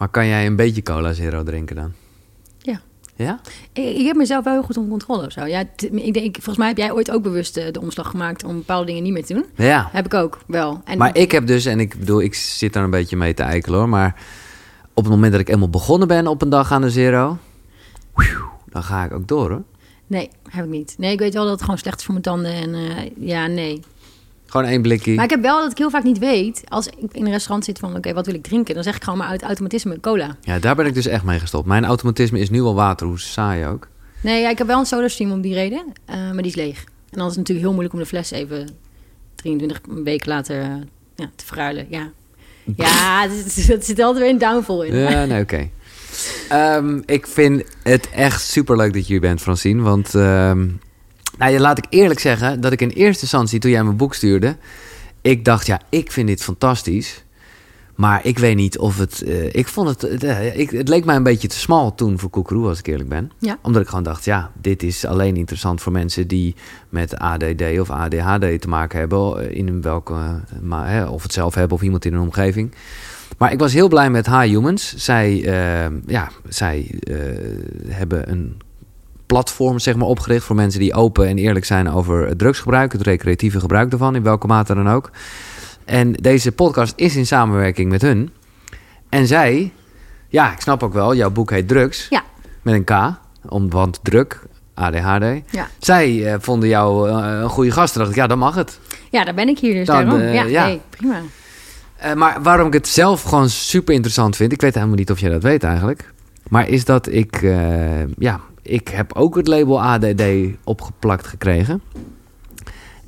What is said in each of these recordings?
Maar kan jij een beetje cola zero drinken dan? Ja. Ja? Ik, ik heb mezelf wel heel goed onder controle of zo. Ja, t- ik denk, volgens mij heb jij ooit ook bewust eh, de omslag gemaakt om bepaalde dingen niet meer te doen. Ja. Heb ik ook wel. En Maar ik heb dus, en ik bedoel, ik zit daar een beetje mee te eikelen hoor. Maar op het moment dat ik eenmaal begonnen ben op een dag aan de zero, dan ga ik ook door hoor. Nee, heb ik niet. Nee, ik weet wel dat het gewoon slecht is voor mijn tanden. En eh, ja, nee. Gewoon één blikje. Maar ik heb wel dat ik heel vaak niet weet. Als ik in een restaurant zit van, oké, wat wil ik drinken? Dan zeg ik gewoon maar uit automatisme cola. Ja, daar ben ik dus echt mee gestopt. Mijn automatisme is nu al water, hoe saai ook. Nee, ja, ik heb wel een soda stream om die reden. eh, maar die is leeg. En dan is het natuurlijk heel moeilijk om de fles even 23 weken later ja, te verruilen. Ja, ja het, zit altijd weer een downfall in. Ja, nee, oké. Ehm, ik vind het echt superleuk dat je hier bent, Francine. Want, ehm, nou, laat ik eerlijk zeggen dat ik in eerste instantie, toen jij mijn boek stuurde, ik dacht, ja, ik vind dit fantastisch. Maar ik weet niet of het. eh, ik vond het. eh, ik, het leek mij een beetje te smal toen voor Koekeroe, als ik eerlijk ben. Ja. Omdat ik gewoon dacht, ja, dit is alleen interessant voor mensen die met ADD of ADHD te maken hebben. eh, In welke, maar, of het zelf hebben of iemand in hun omgeving. Maar ik was heel blij met High Humans. Zij, ja, zij hebben een platform zeg maar, opgericht voor mensen die open en eerlijk zijn over het drugsgebruik, het recreatieve gebruik daarvan, in welke mate dan ook. En deze podcast is in samenwerking met hun. En zij, ja, ik snap ook wel, jouw boek heet Drugs. Ja. Met een K, om, want druk, ADHD. Ja. Zij eh, vonden jou eh, een goede gast. Toen dacht ik, ja, dan mag het. ja, daar ben ik hier dus Dan, daarom. eh, ja, prima. Maar waarom ik het zelf gewoon super interessant vind, ik weet helemaal niet of jij dat weet eigenlijk. Maar is dat ik, ja, ik heb ook het label ADD opgeplakt gekregen.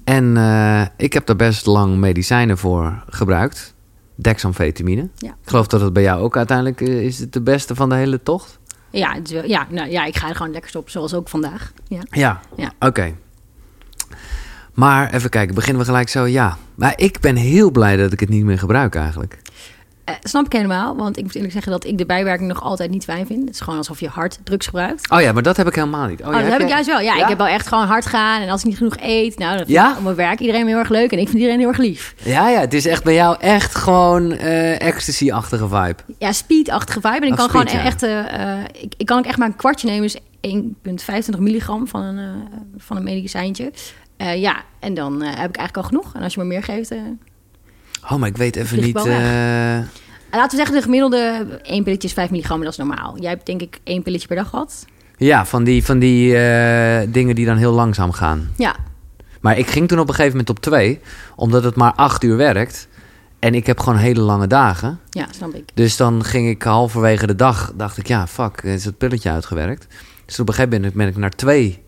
En eh, ik heb daar best lang medicijnen voor gebruikt. Dexamfetamine. Ja. Ik geloof dat het bij jou ook uiteindelijk eh, is het de beste van de hele tocht. Ja, het wel- ja, nou, ja, ik ga er gewoon lekker op, zoals ook vandaag. Ja. Ja, Ja. oké. Maar even kijken, beginnen we gelijk zo? Ja. Maar ik ben heel blij dat ik het niet meer gebruik eigenlijk. Eh, snap ik helemaal, want ik moet eerlijk zeggen dat ik de bijwerking nog altijd niet fijn vind. Het is gewoon alsof je hard drugs gebruikt. Oh ja, maar dat heb ik helemaal niet. Oh, Oh, ja, dat heb ik juist wel. Ja, Ja? ik heb wel echt gewoon hard gaan. En als ik niet genoeg eet, nou, dat vind Ja? op mijn werk iedereen heel erg leuk. En ik vind iedereen heel erg lief. Ja, ja, het is echt bij jou echt gewoon eh ecstasy-achtige vibe. Ja, speed-achtige vibe. En ik Oh, kan speed, gewoon ja. echt... eh, ik, ik kan ook echt maar een kwartje nemen. Dus 1,25 milligram van een, van een medicijntje. Ja, en dan heb ik eigenlijk al genoeg. En als je me meer geeft... Oh, maar ik weet even niet... eh, En laten we zeggen, de gemiddelde één pilletje is 5 milligram, dat is normaal. Jij hebt denk ik één pilletje per dag gehad. ja, van die, van die eh, dingen die dan heel langzaam gaan. Ja, Maar ik ging toen op een gegeven moment op twee, omdat het maar acht uur werkt. En ik heb gewoon hele lange dagen. ja, snap ik. Dus dan ging ik halverwege de dag, dacht ik, ja, fuck, is het pilletje uitgewerkt. Dus op een gegeven moment ben ik naar twee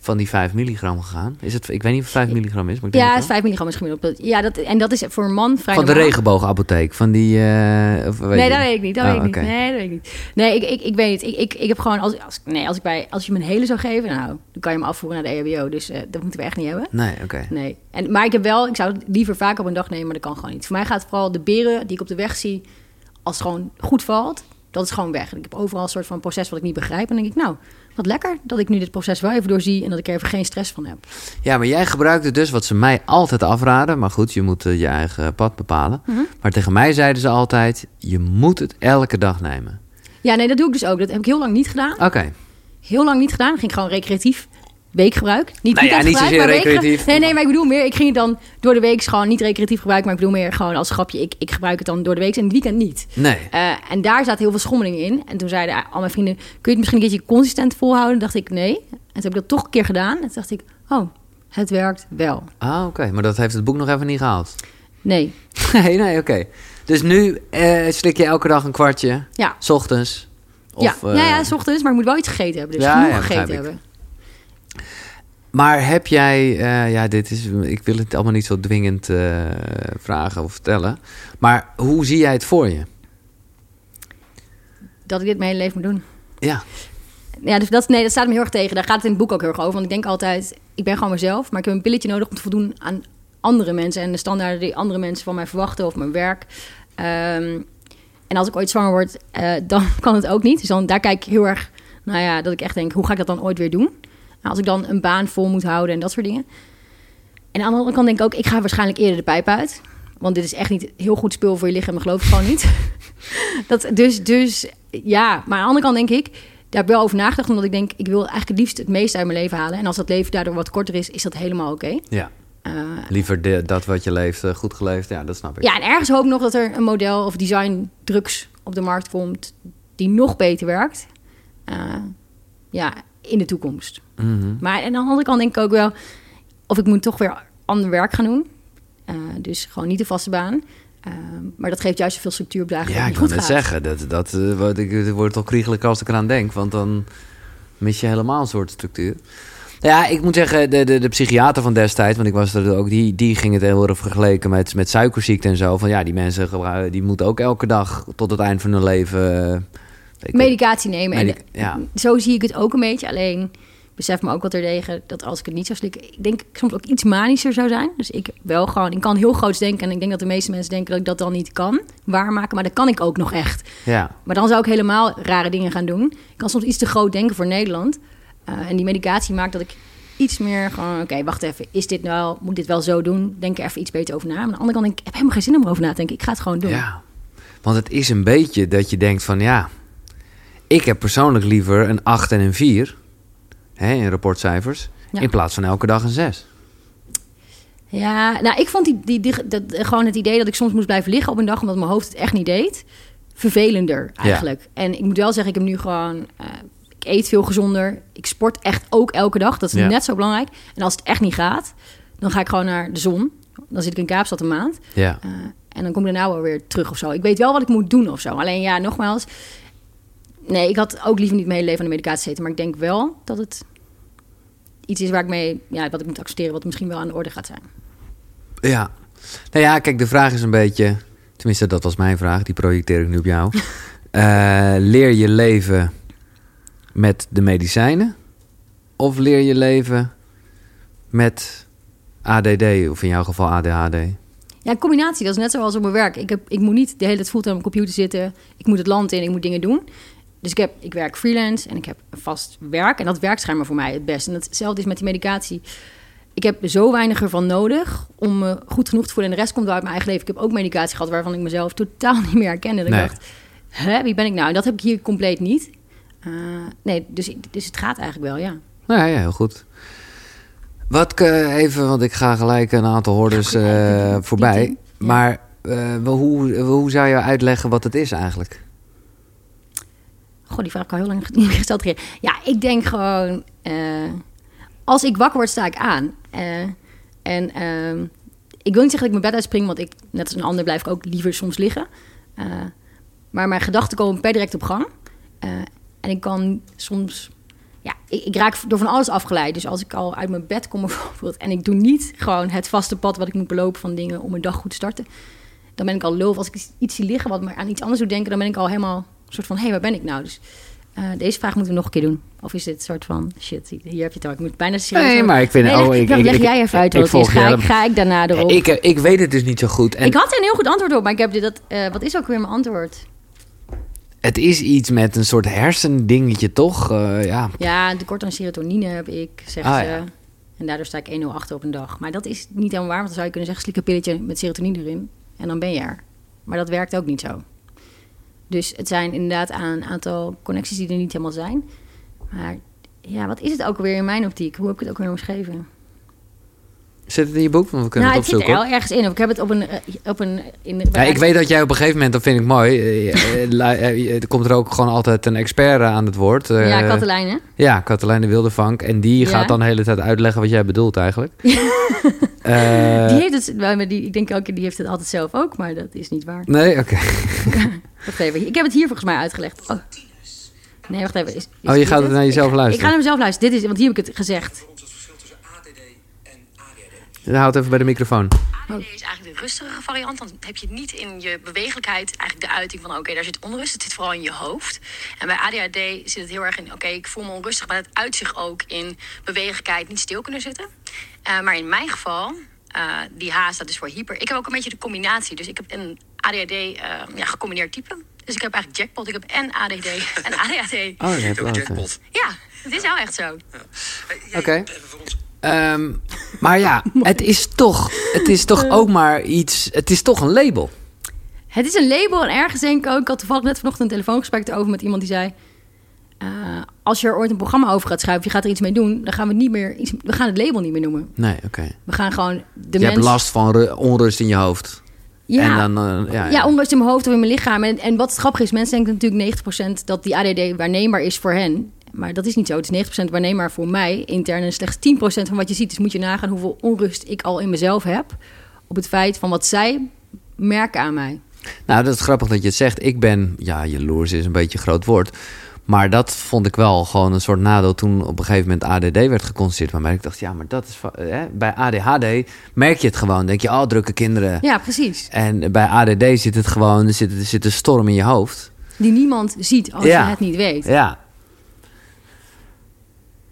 van die 5 milligram gegaan. Is het, ik weet niet of het 5 milligram is, maar ik denk Ja, het het is wel. 5 milligram is gemiddeld. Ja, dat, en dat is voor een man vrij Van de regenboogapotheek, van die... eh, of weet Nee, dat weet ik niet. Dat Oh, weet ik niet. Nee, dat weet ik niet. Nee, ik, ik, ik weet niet. Ik, ik, ik heb gewoon... Als, als, nee, als, ik bij, als je me een hele zou geven, nou, dan kan je me afvoeren naar de EHBO. Dus eh, dat moeten we echt niet hebben. Nee, oké. Nee. En, maar ik heb wel... Ik zou het liever vaker op een dag nemen, maar dat kan gewoon niet. Voor mij gaat vooral de beren die ik op de weg zie... als het gewoon goed valt, dat is gewoon weg. En ik heb overal een soort van proces wat ik niet begrijp. En dan denk ik, nou, wat lekker dat ik nu dit proces wel even doorzie... en dat ik er even geen stress van heb. Ja, maar jij gebruikte dus wat ze mij altijd afraden. Maar goed, je moet eh, je eigen pad bepalen. Mhm. Maar tegen mij zeiden ze altijd: je moet het elke dag nemen. Ja, nee, dat doe ik dus ook. Dat heb ik heel lang niet gedaan. Oké. Heel lang niet gedaan. Ging gewoon recreatief. Weekgebruik. Niet Nou ja, niet zozeer recreatief. Nee, nee, maar ik bedoel meer... Ik ging het dan door de week gewoon niet recreatief gebruiken... maar ik bedoel meer gewoon als grapje... ik, ik gebruik het dan door de week en het weekend niet. Nee. Eh, en daar zaten heel veel schommelingen in. En toen zeiden al mijn vrienden... kun je het misschien een keertje consistent volhouden? dacht ik, nee. En toen heb ik dat toch een keer gedaan. En toen dacht ik, oh, het werkt wel. Ah, oké. Maar dat heeft het boek nog even niet gehaald. Nee, Nee, nee, oké. Dus nu eh, slik je elke dag een kwartje, ja. s ochtends. Of, ja. eh, ja, ja, s ochtends, maar ik moet wel iets gegeten hebben. Dus Ja, genoeg ja, gegeten hebben. Maar heb jij, eh, ja, dit is, ik wil het allemaal niet zo dwingend eh, vragen of vertellen. Maar hoe zie jij het voor je? Dat ik dit mijn hele leven moet doen. Ja. Ja, dus dat, nee, dat staat me heel erg tegen. Daar gaat het in het boek ook heel erg over. Want ik denk altijd, ik ben gewoon mezelf, maar ik heb een pilletje nodig om te voldoen aan andere mensen en de standaarden die andere mensen van mij verwachten of mijn werk. Ehm, en als ik ooit zwanger word, eh, dan kan het ook niet. Dus dan, daar kijk ik heel erg, nou ja, dat ik echt denk, hoe ga ik dat dan ooit weer doen? Nou, als ik dan een baan vol moet houden en dat soort dingen. En aan de andere kant denk ik ook, ik ga waarschijnlijk eerder de pijp uit. Want dit is echt niet heel goed spul voor je lichaam, dat geloof ik gewoon niet. Dat, dus, dus ja, maar aan de andere kant denk ik, daar heb ik wel over nagedacht, omdat ik denk, ik wil eigenlijk het liefst het meeste uit mijn leven halen. En als dat leven daardoor wat korter is, is dat helemaal oké. Ja. Eh, Liever de- dat wat je leeft, eh, goed geleefd. Ja, dat snap ik. ja, en ergens hoop ik nog dat er een model of design drugs op de markt komt die nog beter werkt. Eh, ja, in de toekomst. Mhm. Maar en aan de andere kant denk ik ook wel, of ik moet toch weer ander werk gaan doen. Eh, dus gewoon niet de vaste baan. Eh, maar dat geeft juist zoveel structuur op dagen Ja, ik wil niet net zeggen. Dat, dat, eh, wat ik, het wordt toch kriegelijk als ik eraan denk. Want dan mis je helemaal een soort structuur. Ja, ik moet zeggen, de, de, de psychiater van destijds, want ik was er ook, die, die ging het heel erg vergeleken met, met suikerziekte en zo. Van ja, die mensen gebruiken, die moeten ook elke dag tot het eind van hun leven. Ik Medicatie nemen. En ja. Zo zie ik het ook een beetje. Alleen besef me ook wel terdege dat als ik het niet zou slikken, ik denk ik soms ook iets manischer zou zijn. Dus ik wel gewoon, ik kan heel groots denken en ik denk dat de meeste mensen denken dat ik dat dan niet kan waarmaken, maar dat kan ik ook nog echt. Ja, Maar dan zou ik helemaal rare dingen gaan doen. Ik kan soms iets te groot denken voor Nederland. Eh, en die medicatie maakt dat ik iets meer gewoon... Oké, wacht even. Is dit nou... Moet ik dit wel zo doen? Denk er even iets beter over na. Maar aan de andere kant denk ik... Ik heb helemaal geen zin om erover na te denken. Ik ga het gewoon doen. ja. Want het is een beetje dat je denkt van ja, ik heb persoonlijk liever een 8 en een 4 hè, in rapportcijfers. Ja. In plaats van elke dag een 6. Ja, nou, ik vond die, die, die- dat, gewoon het idee dat ik soms moest blijven liggen op een dag... omdat mijn hoofd het echt niet deed, vervelender eigenlijk. En ik moet wel zeggen, ik heb nu gewoon... eh, ik eet veel gezonder. Ik sport echt ook elke dag. Dat is Ja. net zo belangrijk. En als het echt niet gaat, dan ga ik gewoon naar de zon. Dan zit ik in Kaapstad een maand. Ja. Uh, en dan kom ik daarna wel weer terug of zo. Ik weet wel wat ik moet doen of zo. Alleen ja, nogmaals. Nee, ik had ook liever niet mijn hele leven aan de medicatie zitten. Maar ik denk wel dat het iets is waar ik mee... Ja, wat ik moet accepteren, wat misschien wel aan de orde gaat zijn. Ja. Nou ja, kijk, de vraag is een beetje... Tenminste, dat was mijn vraag. Die projecteer ik nu op jou. Eh, leer je leven met de medicijnen? Of leer je leven met ADD? Of in jouw geval ADHD? Ja, een combinatie. Dat is net zoals op mijn werk. Ik, heb, ik moet niet de hele tijd fulltime op mijn computer zitten. Ik moet het land in, ik moet dingen doen. Dus ik, heb, ik werk freelance en ik heb een vast werk. En dat werkt schijnbaar voor mij het best. En hetzelfde is met die medicatie. Ik heb zo weinig ervan nodig om me goed genoeg te voelen. En de rest komt wel uit mijn eigen leven. Ik heb ook medicatie gehad waarvan ik mezelf totaal niet meer herkende. Nee. ik dacht, hè, wie ben ik nou? En dat heb ik hier compleet niet. Uh, nee, dus, dus het gaat eigenlijk wel, ja. Nou ja, heel goed. Wat uh, even, want ik ga gelijk een aantal hordes uh, voorbij. Maar uh, hoe, hoe zou je uitleggen wat het is eigenlijk? Goh, die vraag al heel lang gesteld. Ja, ik denk gewoon... Uh, als ik wakker word, sta ik aan. Uh, en uh, ik wil niet zeggen dat ik mijn bed uitspring... want ik, net als een ander blijf ik ook liever soms liggen. Uh, maar mijn gedachten komen per direct op gang. En ik kan soms... Ja, ik, ik, raak door van alles afgeleid. Dus als ik al uit mijn bed kom bijvoorbeeld... en ik doe niet gewoon het vaste pad wat ik moet belopen van dingen... om mijn dag goed te starten... dan ben ik al lul. Als ik iets zie liggen wat me aan iets anders doet denken... dan ben ik al helemaal een soort van... hé, hey, waar ben ik nou? Dus uh, deze vraag moeten we nog een keer doen. Of is dit een soort van... shit, hier heb je het al. Ik moet bijna... Nee, maar ik vind... Nee, oh, leg, ik, leg, ik, leg ik, jij even uit wat het is. Ga, ik, ga ik daarna erop? Ik, ik weet het dus niet zo goed. En ik had er een heel goed antwoord op, maar ik heb dit... Dat, uh, wat is ook weer mijn antwoord? Het is iets met een soort hersendingetje, toch? Uh, ja. ja, een tekort aan serotonine heb ik, zegt ah, ze. Ja. En daardoor sta ik 1-0 achter op een dag. Maar dat is niet helemaal waar, want dan zou je kunnen zeggen... slik een pilletje met serotonine erin en dan ben je er. Maar dat werkt ook niet zo. Dus het zijn inderdaad een aantal connecties die er niet helemaal zijn. Maar ja, wat is het ook alweer in mijn optiek? Hoe heb ik het ook weer omschreven? Zit het in je boek? Want we kunnen nou, het opzoeken. Het zit er wel ergens in. Ik heb het op een... Op een in, ja, ik weet dat jij op een gegeven moment, dat vind ik mooi... er komt er ook gewoon altijd een expert aan het woord. eh, Ja, Katelijne. Ja, Katelijne Wildevank. En die ja. gaat dan de hele tijd uitleggen wat jij bedoelt eigenlijk. uh, die heeft het... Die, ik denk ook, die heeft het altijd zelf ook, maar dat is niet waar. Nee, oké. Okay. wacht even. Ik heb het hier volgens mij uitgelegd. Oh. Nee, wacht even. Is, is oh, je gaat het naar jezelf ik, luisteren? Ik ga naar mezelf luisteren. Dit is, want hier heb ik het gezegd. Houd even bij de microfoon. ADD is eigenlijk de rustige variant. Dan heb je niet in je bewegelijkheid eigenlijk de uiting van... oké, okay, daar zit onrust. Het zit vooral in je hoofd. En bij ADHD zit het heel erg in... oké, okay, ik voel me onrustig, maar het uit zich ook in bewegelijkheid... niet stil kunnen zitten. Uh, maar in mijn geval, uh, die H staat dus voor hyper. Ik heb ook een beetje de combinatie. Dus ik heb een ADHD uh, ja, gecombineerd type. Dus ik heb eigenlijk jackpot. Ik heb en ADD en ADHD. Oh, je hebt ook jackpot. Ja, het is wel echt zo. Ja. Oké. Okay. Um, maar ja, het is toch, het is toch ook maar iets. Het is toch een label. Het is een label en ergens denk ik ook... Ik had toevallig net vanochtend een telefoongesprek erover met iemand die zei... eh, als je er ooit een programma over gaat schrijven... je gaat er iets mee doen... dan gaan we, het niet meer iets, we gaan het label niet meer noemen. Nee, oké. We gaan gewoon de Je hebt last van ru- onrust in je hoofd. Ja, En dan, eh, ja, ja, ja. onrust in mijn hoofd of in mijn lichaam. En, en wat het grappig is, mensen denken natuurlijk 90% dat die ADD waarneembaar is voor hen. Maar dat is niet zo. Het is 90% waarneembaar voor mij intern. En slechts 10% van wat je ziet. Dus moet je nagaan hoeveel onrust ik al in mezelf heb. Op het feit van wat zij merken aan mij. Nou, dat is grappig dat je het zegt. Ik ben, ja, jaloers is een beetje een groot woord. Maar dat vond ik wel gewoon een soort nadeel toen op een gegeven moment ADD werd geconstateerd mij. Ik dacht, ja, maar dat is... Hè? Bij ADHD merk je het gewoon. denk je, oh, drukke kinderen. Ja, precies. En bij ADD zit het gewoon, er zit, zit een storm in je hoofd. Die niemand ziet als Ja. je het niet weet. Ja.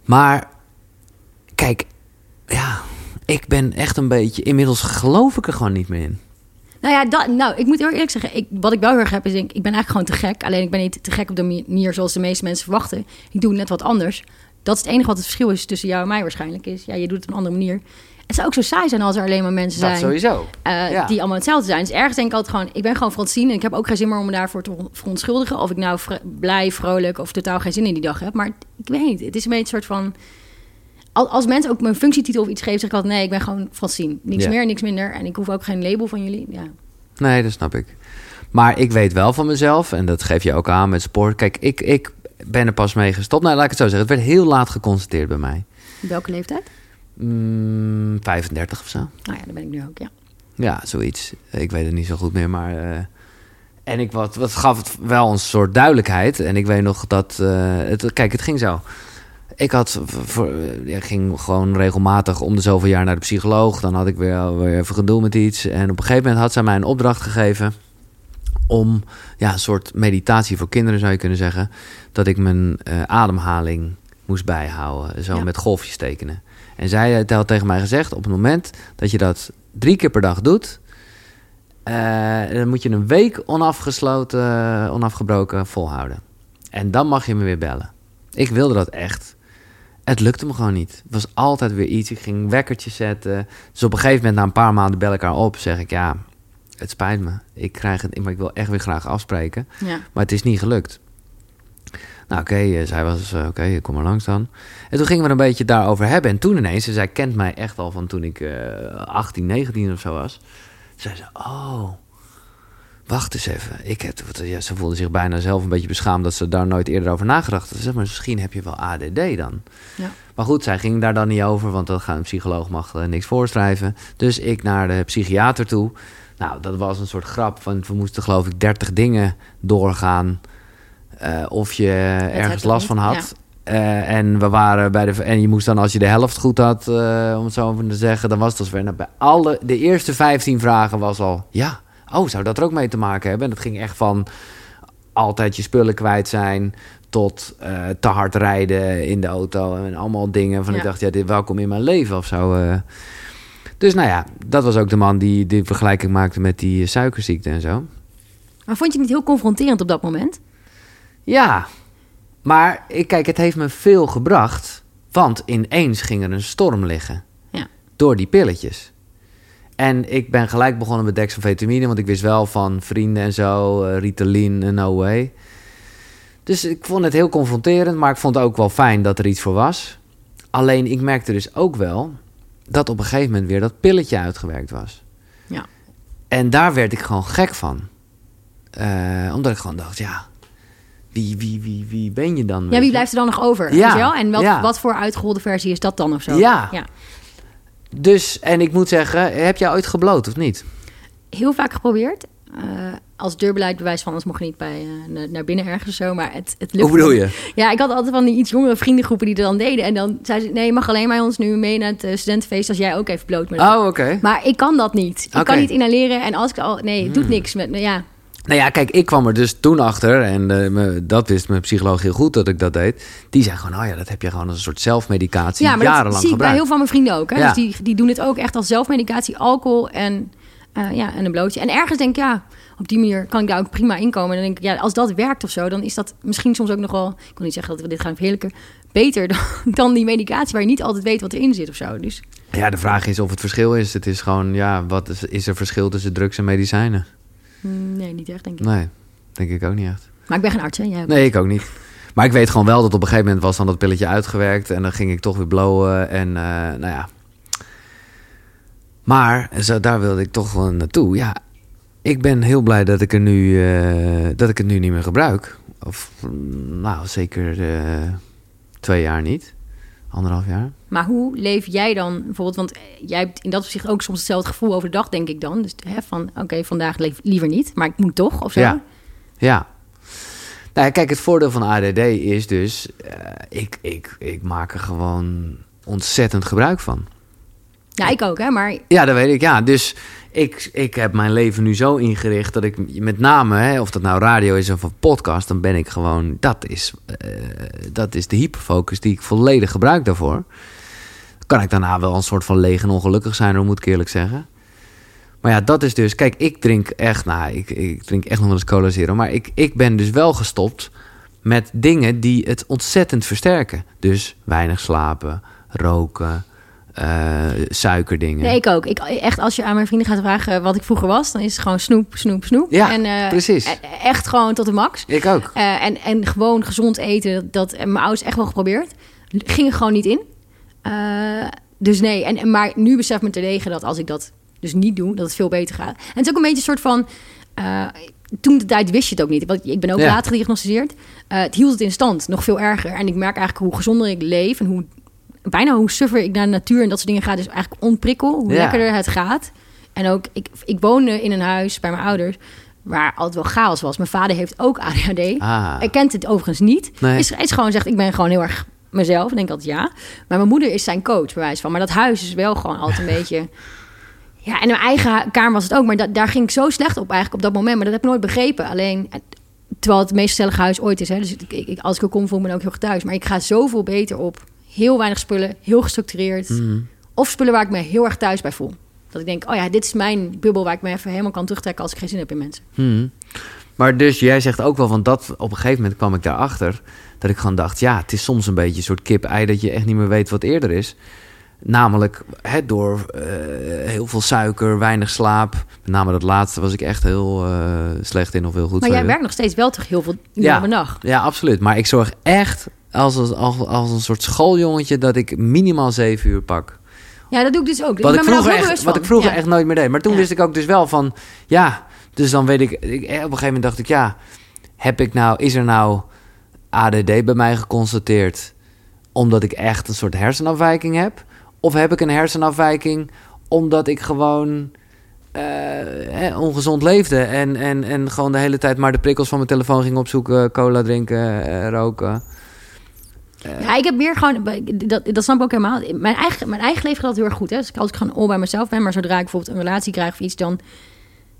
Maar, kijk, ja, ik ben echt een beetje... Inmiddels geloof ik er gewoon niet meer in. Nou ja, dat, nou, ik moet heel eerlijk zeggen, ik, wat ik wel heel erg heb is, denk, ik ben eigenlijk gewoon te gek. Alleen ik ben niet te gek op de manier zoals de meeste mensen verwachten. Ik doe net wat anders. Dat is het enige wat het verschil is tussen jou en mij waarschijnlijk. Is, ja, je doet het op een andere manier. Het zou ook zo saai zijn als er alleen maar mensen Dat zijn sowieso. eh, Ja. die allemaal hetzelfde zijn. Dus ergens denk ik altijd gewoon, ik ben gewoon Francine en ik heb ook geen zin meer om me daarvoor te verontschuldigen. Of ik nou vr- blij, vrolijk of totaal geen zin in die dag heb. Maar ik weet niet, het is een beetje een soort van... al- Als mensen ook mijn functietitel of iets geven, zeg ik altijd... nee, ik ben gewoon Francine. Niks Ja. meer, niks minder. En ik hoef ook geen label van jullie. Ja. Nee, dat snap ik. Maar ik weet wel van mezelf, en dat geef je ook aan met sport. Kijk, ik, ik ben er pas mee gestopt. Nou, laat ik het zo zeggen. Het werd heel laat geconstateerd bij mij. Welke leeftijd? Mm, 35 of zo. Nou ja, dat ben ik nu ook, ja. Ja, zoiets. Ik weet het niet zo goed meer, maar... eh, en ik wat, wat gaf het wel een soort duidelijkheid. En ik weet nog dat... eh, het, kijk, het ging zo. Ik had voor, eh, ik ging gewoon regelmatig om de zoveel jaar naar de psycholoog. Dan had ik weer, weer even gedoe met iets. En op een gegeven moment had zij mij een opdracht gegeven... om ja, een soort meditatie voor kinderen, zou je kunnen zeggen... dat ik mijn eh, ademhaling moest bijhouden. Zo Ja. met golfjes tekenen. En zij had tegen mij gezegd... op het moment dat je dat drie keer per dag doet... eh, dan moet je een week onafgesloten, onafgebroken volhouden. En dan mag je me weer bellen. Ik wilde dat echt. Het lukte me gewoon niet. Het was altijd weer iets. Ik ging wekkertjes zetten. Dus op een gegeven moment, na een paar maanden, bel ik haar op. Zeg ik, ja, het spijt me. Ik, krijg het, maar ik wil echt weer graag afspreken. ja. Maar het is niet gelukt. Nou, oké, eh, zij was, eh, oké, ik kom maar langs dan. En toen gingen we een beetje daarover hebben. En toen ineens, en zij kent mij echt al van toen ik eh 18, 19 of zo was. Zei ze, oh, wacht eens even. Ik heb, ja, ze voelde zich bijna zelf een beetje beschaamd dat ze daar nooit eerder over nagedacht had. Ze zei, maar misschien heb je wel ADD dan. Ja. Maar goed, zij ging daar dan niet over, want dat gaat een psycholoog mag eh, niks voorschrijven. Dus ik naar de psychiater toe. Nou, dat was een soort grap, want we moesten geloof ik 30 dingen doorgaan. Eh, of je ergens last van had. Eh, en we waren bij de. En je moest dan, als je de helft goed had, eh, om het zo te zeggen, dan was het als weer. Nou, bij alle. De eerste 15 vragen was al. Ja. Oh, zou dat er ook mee te maken hebben? En dat ging echt van altijd je spullen kwijt zijn. Tot te hard rijden in de auto. En allemaal dingen van Ja. ik dacht, ja, dit welkom in mijn leven of zo. Dus nou ja, dat was ook de man die die vergelijking maakte met die suikerziekte en zo. Maar vond je het niet heel confronterend op dat moment? Ja, maar ik, kijk, het heeft me veel gebracht. Want ineens ging er een storm liggen. Ja. Door die pilletjes. En ik ben gelijk begonnen met dexamfetamine. Want ik wist wel van vrienden en zo. eh, Ritalin en no way. Dus ik vond het heel confronterend. Maar ik vond het ook wel fijn dat er iets voor was. Alleen ik merkte dus ook wel... dat op een gegeven moment weer dat pilletje uitgewerkt was. Ja. En daar werd ik gewoon gek van. Eh, omdat ik gewoon dacht, ja... Wie, wie, wie, wie ben je dan? Ja, wie blijft er dan nog over? Ja, Weet je wel? En wat, ja. wat voor uitgeholde versie is dat dan of zo? Ja. ja. Dus, en ik moet zeggen, heb jij ooit gebloot of niet? Heel vaak geprobeerd. Eh, als deurbeleid bewijs van, anders mocht je niet bij, eh, na- naar binnen ergens of zo. Maar het, het lukt Hoe bedoel me. je? Ja, ik had altijd van die iets jongere vriendengroepen die er dan deden. En dan zei ze, nee, je mag alleen bij ons nu mee naar het eh, studentenfeest als jij ook even bloot bent. Oh, oké. Maar ik kan dat niet. Ik. Hmm. kan niet inhaleren. En als ik al... Nee, het doet niks met... nou Ja, Nou ja, kijk, ik kwam er dus toen achter, en eh, me- dat wist mijn psycholoog heel goed dat ik dat deed. Die zei gewoon, oh ja, dat heb je gewoon als een soort zelfmedicatie ja maar jarenlang dat zie ik bij heel veel van mijn vrienden ook. Hè? Ja. Dus die, die doen het ook echt als zelfmedicatie. Alcohol en, eh, ja, en een blootje. En ergens denk ik, ja, op die manier kan ik daar ook prima in komen. En dan denk ik, ja, als dat werkt of zo, dan is dat misschien soms ook nog wel... Ik wil niet zeggen dat we dit gaan verheerlijken. Beter dan, dan die medicatie waar je niet altijd weet wat erin zit of zo. Dus Ja, de vraag is of het verschil is. Het is gewoon, ja, wat is, is er verschil tussen drugs en medicijnen? Mm, Nee, niet echt, denk ik. Nee, denk ik ook niet echt. Maar ik ben geen arts, hè? Jij ook. Nee, ik ook niet. Maar ik weet gewoon wel dat op een gegeven moment was dan dat pilletje uitgewerkt. En dan ging ik toch weer blowen. En eh, nou ja. Maar zo, daar wilde ik toch wel naartoe. Ja, ik ben heel blij dat ik, er nu, eh, dat ik het nu niet meer gebruik. Of mm, nou, zeker eh, twee jaar niet. Anderhalf jaar. Maar hoe leef jij dan bijvoorbeeld? Want jij hebt in dat opzicht ook soms hetzelfde gevoel over de dag, denk ik dan. Dus hè, van, oké, vandaag leef liever niet, maar ik moet toch, of zo. Ja. Ja. Nou, kijk, het voordeel van ADD is dus... eh, ik, ik, ik maak er gewoon ontzettend gebruik van. Ja, ik ook, hè. Maar Ja, dat weet ik. Ja, dus ik, ik heb mijn leven nu zo ingericht dat ik met name, hè, of dat nou radio is of een podcast, dan ben ik gewoon, dat is, eh, dat is de hyperfocus die ik volledig gebruik daarvoor. Kan ik daarna wel een soort van leeg en ongelukkig zijn, moet ik eerlijk zeggen. Maar ja, dat is dus, kijk, ik drink echt, nou, ik, ik drink echt nog wel eens cola zero, maar ik, ik ben dus wel gestopt met dingen die het ontzettend versterken. Dus weinig slapen, roken, suikerdingen. nee, ik ook. Ik, echt, als je aan mijn vrienden gaat vragen wat ik vroeger was, dan is het gewoon snoep, snoep, snoep. Ja, en, eh, precies. e- Echt gewoon tot de max. Ik ook. Eh, en, en gewoon gezond eten, dat, en mijn ouders echt wel geprobeerd. Ging er gewoon niet in. Eh, dus nee, en, en- maar nu besef me terdege dat als ik dat dus niet doe, dat het veel beter gaat. En het is ook een beetje een soort van... eh, toen de tijd wist je het ook niet. Want ik ben ook Ja. later gediagnosticeerd. Eh, het hield het in stand, nog veel erger. En ik merk eigenlijk hoe gezonder ik leef en hoe bijna hoe suffer ik naar de natuur en dat soort dingen ga. Dus eigenlijk onprikkel, hoe Ja. lekkerder het gaat. En ook, ik, ik woonde in een huis bij mijn ouders waar altijd wel chaos was. Mijn vader heeft ook ADHD. Ah. Hij kent het overigens niet. Nee. Is, is gewoon zegt, ik ben gewoon heel erg mezelf. Ik denk altijd ja. Maar mijn moeder is zijn coach, bij wijze van. Maar dat huis is wel gewoon altijd een beetje... Ja, en mijn eigen kamer was het ook. Maar da- daar ging ik zo slecht op eigenlijk op dat moment. Maar dat heb ik nooit begrepen. Alleen, eh, terwijl het meest gezellige huis ooit is. Hè. Dus ik, ik, als ik er kom, voel ik me ook heel erg thuis. Maar ik ga zoveel beter op. Heel weinig spullen, heel gestructureerd. Mhm. Of spullen waar ik me heel erg thuis bij voel. Dat ik denk, oh ja, dit is mijn bubbel waar ik me even helemaal kan terugtrekken als ik geen zin heb in mensen. Hmm. Maar dus jij zegt ook wel van dat op een gegeven moment kwam ik daarachter dat ik gewoon dacht, ja, het is soms een beetje een soort kip-ei dat je echt niet meer weet wat eerder is. Namelijk hè, door eh, heel veel suiker, weinig slaap. Met name dat laatste was ik echt heel eh, slecht in of heel goed. Maar jij werkt nog steeds wel toch heel veel uur Ja. dag. Ja, absoluut. Maar ik zorg echt als, als, als, een soort schooljongetje dat ik minimaal zeven uur pak. Ja, dat doe ik dus ook. Wat ik daar vroeger, echt, wat ik vroeger Ja. echt nooit meer deed. Maar toen Ja. wist ik ook dus wel van... Ja, dus dan weet ik, ik... Op een gegeven moment dacht ik, ja... Heb ik nou... Is er nou ADD bij mij geconstateerd... omdat ik echt een soort hersenafwijking heb? Of heb ik een hersenafwijking... omdat ik gewoon... eh, hè, ongezond leefde en, en, en gewoon de hele tijd maar de prikkels van mijn telefoon ging opzoeken, cola drinken, eh, roken. Ja, ik heb meer gewoon... Dat, dat snap ik ook helemaal. Mijn eigen, mijn eigen leven gaat heel erg goed. Hè? Dus als ik gewoon all bij mezelf ben... maar zodra ik bijvoorbeeld een relatie krijg of iets... dan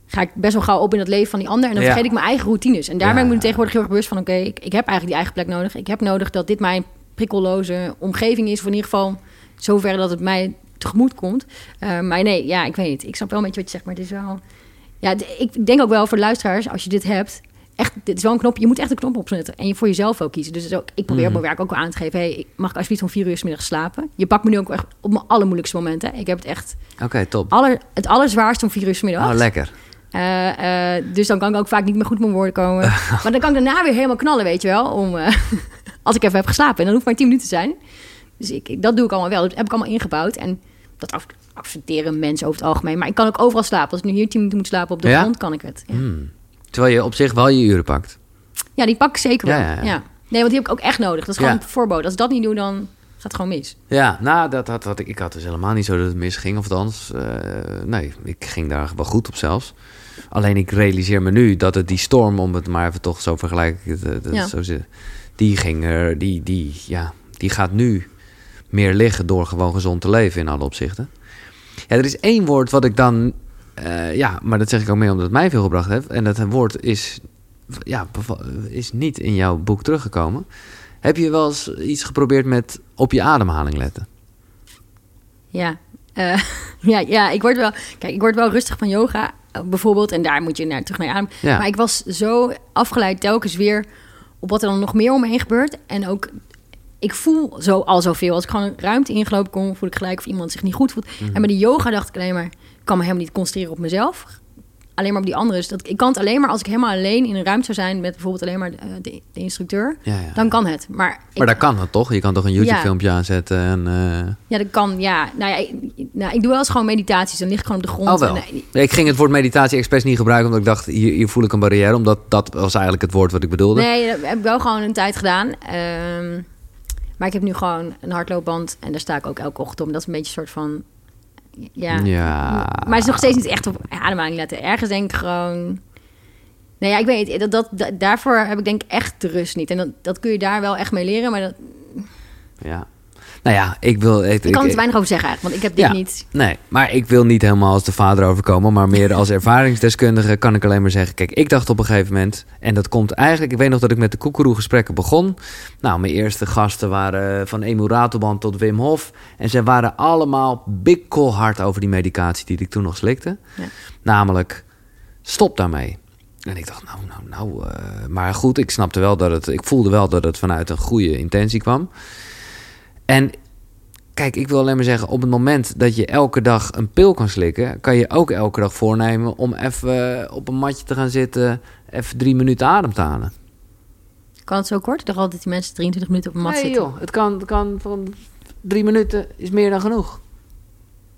ga ik best wel gauw op in het leven van die ander... en dan Ja. vergeet ik mijn eigen routines. En daar Ja. ben ik me tegenwoordig heel erg bewust van... oké, ik, ik heb eigenlijk die eigen plek nodig. Ik heb nodig dat dit mijn prikkelloze omgeving is... of in ieder geval zover dat het mij tegemoet komt. Eh, maar nee, ja, ik weet niet. Ik snap wel een beetje wat je zegt, maar het is wel... Ja, ik denk ook wel voor luisteraars, als je dit hebt... Echt, dit is wel een knop. Je moet echt een knop opzetten. En je voor jezelf ook kiezen. Dus ook, ik probeer op Mhm. mijn werk ook wel aan te geven... Hey, mag ik alsjeblieft om vier uur 's middags slapen? Je pakt me nu ook echt op mijn allermoeilijkste momenten. Ik heb het echt Oké, top. aller, het allerzwaarste om vier uur 's middags. Oh, lekker. Eh, eh, dus dan kan ik ook vaak niet meer goed mijn woorden komen. maar dan kan ik daarna weer helemaal knallen, weet je wel. Om, eh, als ik even heb geslapen. En dan hoeft maar tien minuten te zijn. Dus ik, ik- dat doe ik allemaal wel. Dat heb ik allemaal ingebouwd. En dat ac- accepteren mensen over het algemeen. Maar ik kan ook overal slapen. Als ik nu hier tien minuten moet slapen op de Ja? grond, kan ik het. Ja. Hmm. Terwijl je op zich wel je uren pakt. Ja, die pak ik zeker wel. Ja, Ja, ja, ja. Nee, want die heb ik ook echt nodig. Dat is gewoon voorbode. Als ik dat niet doe, dan gaat het gewoon mis. Ja, nou, dat had, had ik. Ik had dus helemaal niet zo dat het misging. Of althans, eh, nee, ik ging daar wel goed op zelfs. Alleen ik realiseer me nu dat het die storm, om het maar even toch zo vergelijk ik het, eh, dat Ja. zo zit, die ging er, die, die, ja, die gaat nu meer liggen door gewoon gezond te leven in alle opzichten. Ja, er is één woord wat ik dan, eh, ja, maar dat zeg ik ook mee omdat het mij veel gebracht heeft. En dat woord is, ja, is niet in jouw boek teruggekomen. Heb je wel eens iets geprobeerd met op je ademhaling letten? Ja. Eh, ja, ja, ik word wel... Kijk, ik word wel rustig van yoga, eh, bijvoorbeeld. En daar moet je naar, terug naar je adem. Ja. Maar ik was zo afgeleid telkens weer... op wat er dan nog meer om me heen gebeurt. En ook... Ik voel zo al zoveel. Als ik gewoon een ruimte ingelopen kom... voel ik gelijk of iemand zich niet goed voelt. Mhm. En bij de yoga dacht ik alleen maar... ik kan me helemaal niet concentreren op mezelf. alleen maar op die andere. Dus dat, ik kan het alleen maar als ik helemaal alleen in een ruimte zou zijn met bijvoorbeeld alleen maar eh, de, de instructeur. Ja, ja. Dan kan het. Maar, ik, Maar daar kan het toch? Je kan toch een YouTube-filmpje aanzetten en... eh, ja, dat kan. Ja, nou ja, ik, nou, ik doe wel eens gewoon meditaties. Dan lig ik gewoon op de grond. Oh wel. En, eh, ik ging het woord meditatie expres niet gebruiken... omdat ik dacht, hier, hier voel ik een barrière. Omdat dat was eigenlijk het woord wat ik bedoelde. Nee, dat heb ik wel gewoon een tijd gedaan. Ehm, maar ik heb nu gewoon een hardloopband en daar sta ik ook elke ochtend om. Dat is een beetje een soort van. Ja. Ja. Maar het is nog steeds niet echt op ademhaling letten. Ergens denk ik gewoon. Nee, ja, ik weet. Dat, dat, da- daarvoor heb ik denk ik echt de rust niet. En dat, dat kun je daar wel echt mee leren. Maar dat, Ja. Nou ja, ik wil... Ik, ik kan er te weinig over zeggen eigenlijk. Want ik heb dit Ja. niet. Nee, maar ik wil niet helemaal als de vader overkomen, maar meer als ervaringsdeskundige kan ik alleen maar zeggen: kijk, ik dacht op een gegeven moment, en dat komt eigenlijk, ik weet nog dat ik met de koekeroe gesprekken begon. Nou, mijn eerste gasten waren van Emu Ratelband tot Wim Hof. En zij waren allemaal bikkelhard over die medicatie die ik toen nog slikte. Ja. Namelijk, stop daarmee. En ik dacht, nou, nou, nou. eh, maar goed, ik snapte wel dat het. Ik voelde wel dat het vanuit een goede intentie kwam. En kijk, ik wil alleen maar zeggen: op het moment dat je elke dag een pil kan slikken, kan je ook elke dag voornemen om even op een matje te gaan zitten, even drie minuten adem te halen. Kan het zo kort? Ik dacht altijd dat die mensen 23 minuten op een mat Nee, zitten. joh, het kan, het kan van drie minuten is meer dan genoeg.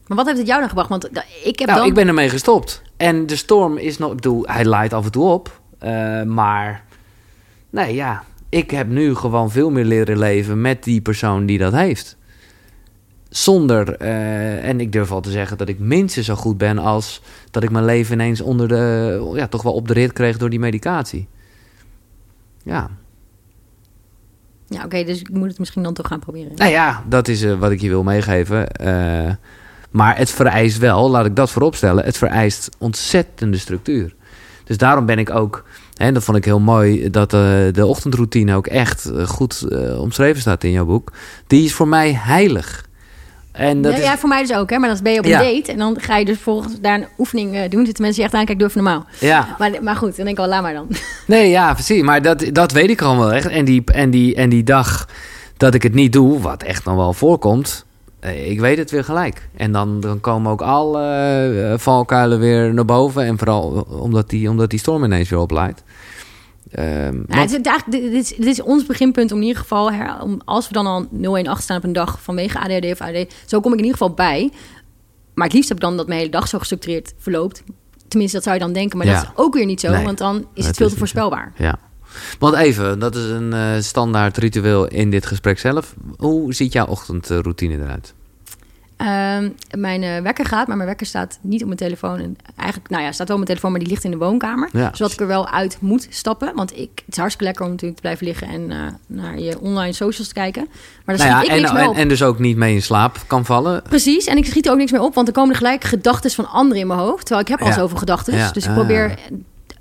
Maar wat heeft het jou dan gebracht? Want da- ik heb nou, dan... ik ben ermee gestopt. En de storm is nog, ik bedoel, hij laait af en toe op, eh, maar nee, ja, ik heb nu gewoon veel meer leren leven met die persoon die dat heeft. Zonder, eh, en ik durf al te zeggen dat ik minstens zo goed ben als dat ik mijn leven ineens onder de, ja, toch wel op de rit kreeg door die medicatie. Ja, Ja, oké, dus ik moet het misschien dan toch gaan proberen. nou ja, dat is eh, wat ik je wil meegeven. Eh, maar het vereist wel, laat ik dat vooropstellen, het vereist ontzettende structuur. Dus daarom ben ik ook, en dat vond ik heel mooi, dat eh, de ochtendroutine ook echt eh, goed eh, omschreven staat in jouw boek. Die is voor mij heilig. En dat ja, is, ja, voor mij dus ook, hè. Maar dan ben je op een Ja. date en dan ga je dus volgens daar een oefening doen. Zitten mensen echt aan, kijk, even normaal. ja. Maar, maar goed, dan denk ik al, laat maar dan. Nee, ja, precies. Maar dat, dat weet ik gewoon wel echt. En die, en, die, en die dag dat ik het niet doe, wat echt nog wel voorkomt, ik weet het weer gelijk. En dan, dan komen ook alle eh, valkuilen weer naar boven. En vooral omdat die, omdat die storm ineens weer oplaait. Ehm, Nou, want- het is, dit, is, dit is ons beginpunt om in ieder geval, her, om, als we dan al 018 staan op een dag vanwege ADHD of ADD, zo kom ik in ieder geval bij. Maar het liefst heb ik dan dat mijn hele dag zo gestructureerd verloopt. Tenminste, dat zou je dan denken, maar Ja. dat is ook weer niet zo, Nee, want dan is het veel te voorspelbaar. ja. Want even, dat is een eh, standaard ritueel in dit gesprek zelf. Hoe ziet jouw ochtendroutine eruit? Ehm, mijn eh, wekker gaat, maar mijn wekker staat niet op mijn telefoon. En eigenlijk, nou ja, staat wel op mijn telefoon, maar die ligt in de woonkamer. Ja. Zodat ik er wel uit moet stappen. Want ik, het is hartstikke lekker om natuurlijk te blijven liggen en eh, naar je online socials te kijken. Maar daar Nou ja, schiet ik en, niks meer en, op. en dus ook niet mee in slaap kan vallen. Precies, en ik schiet er ook niks meer op, want er komen er gelijk gedachten van anderen in mijn hoofd. Terwijl ik heb al Ja. zoveel gedachten. Dus ik ah. probeer.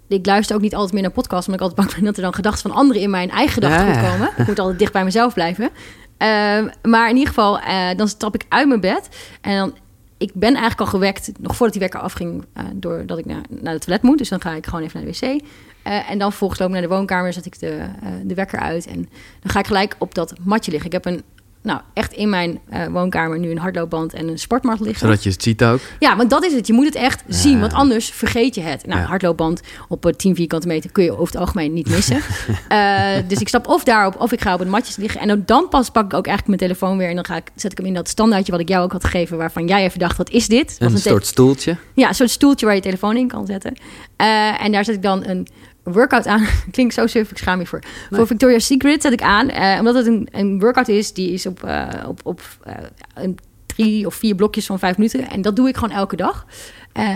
Ik luister ook niet altijd meer naar podcasts, omdat ik altijd bang ben dat er dan gedachten van anderen in mijn eigen gedachten Ja. komen. Ik moet altijd dicht bij mezelf blijven. Ehm, maar in ieder geval, eh, dan stap ik uit mijn bed en dan. Ik ben eigenlijk al gewekt, nog voordat die wekker afging, eh, doordat ik naar, naar de toilet moet. Dus dan ga ik gewoon even naar de wc. Eh, en dan vervolgens loop ik naar de woonkamer, zet ik de, de wekker uit. En dan ga ik gelijk op dat matje liggen. Ik heb een, nou, echt in mijn eh, woonkamer nu een hardloopband en een sportmat liggen. Zodat je het ziet ook. Ja, want dat is het. Je moet het echt zien, want anders vergeet je het. Nou, Ja. hardloopband op eh, 10 vierkante meter kun je over het algemeen niet missen. Eh, dus ik stap of daarop of ik ga op het matjes liggen. En dan, dan pas pak ik ook eigenlijk mijn telefoon weer. En dan ga ik, zet ik hem in dat standaardje wat ik jou ook had gegeven... waarvan jij even dacht, wat is dit? Een een soort stoeltje. ja, een soort stoeltje waar je telefoon in kan zetten. Eh, en daar zet ik dan een workout aan. Klinkt zo suf, ik schaam me voor. Voor Victoria's Secret zet ik aan. eh, omdat het een, een workout is, die is op, eh, op, op eh, een drie of vier blokjes van vijf minuten. En dat doe ik gewoon elke dag.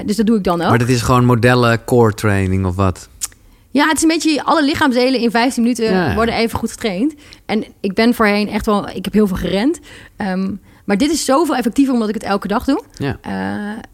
Dus dat doe ik dan ook. Maar dat is gewoon modellen core training of wat? Ja, het is een beetje alle lichaamsdelen in 15 minuten Ja. worden even goed getraind. En ik ben voorheen echt wel, ik heb heel veel gerend. Ehm, maar dit is zoveel effectiever omdat ik het elke dag doe. Ja.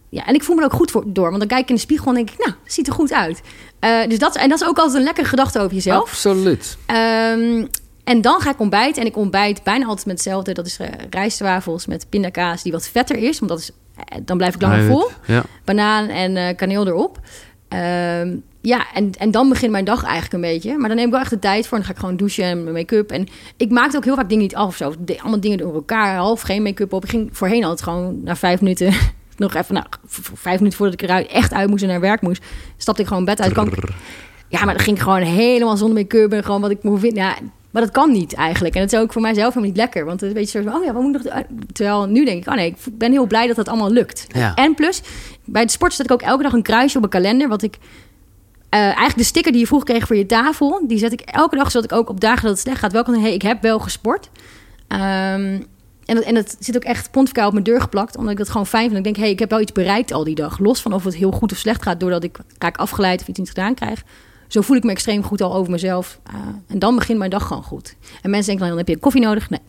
Ja, en ik voel me er ook goed voor, door. Want dan kijk ik in de spiegel en denk ik, nou, het ziet er goed uit. Eh, dus dat, en dat is ook altijd een lekkere gedachte over jezelf. Absoluut. Ehm, en dan ga ik ontbijten. En ik ontbijt bijna altijd met hetzelfde. Dat is eh, rijstwafels met pindakaas die wat vetter is. Want dat is, eh, dan blijf ik langer vol. Ja. Banaan en kaneel erop. Ehm, ja, en, en dan begint mijn dag eigenlijk een beetje. Maar dan neem ik wel echt de tijd voor. Dan ga ik gewoon douchen en mijn make-up. En ik maakte ook heel vaak dingen niet af of zo. Allemaal dingen door elkaar. Half geen make-up op. Ik ging voorheen altijd gewoon na vijf minuten nog even, nou, vijf minuten voordat ik eruit echt uit moest en naar werk moest, stapte ik gewoon bed uit. Kan, ja, maar dan ging ik gewoon helemaal zonder make-up en gewoon wat ik moest vinden. Ja, maar dat kan niet eigenlijk. En dat is ook voor mijzelf helemaal niet lekker. Want dan weet je zo van, oh ja, wat moet ik nog doen? Terwijl nu denk ik, oh nee, ik ben heel blij dat dat allemaal lukt. Ja. En plus, bij het sport zet ik ook elke dag een kruisje op een kalender. Wat ik, eh, eigenlijk de sticker die je vroeger kreeg voor je tafel, die zet ik elke dag, zodat ik ook op dagen dat het slecht gaat, wel kan zeggen, hey, ik heb wel gesport. Ehm, en, dat, en dat zit ook echt pontificaal op mijn deur geplakt, omdat ik dat gewoon fijn vind. Ik denk, hey, ik heb wel iets bereikt al die dag. Los van of het heel goed of slecht gaat, doordat ik raak afgeleid of iets niet gedaan krijg. Zo voel ik me extreem goed al over mezelf. Eh, en dan begint mijn dag gewoon goed. En mensen denken dan, dan heb je koffie nodig? Nee,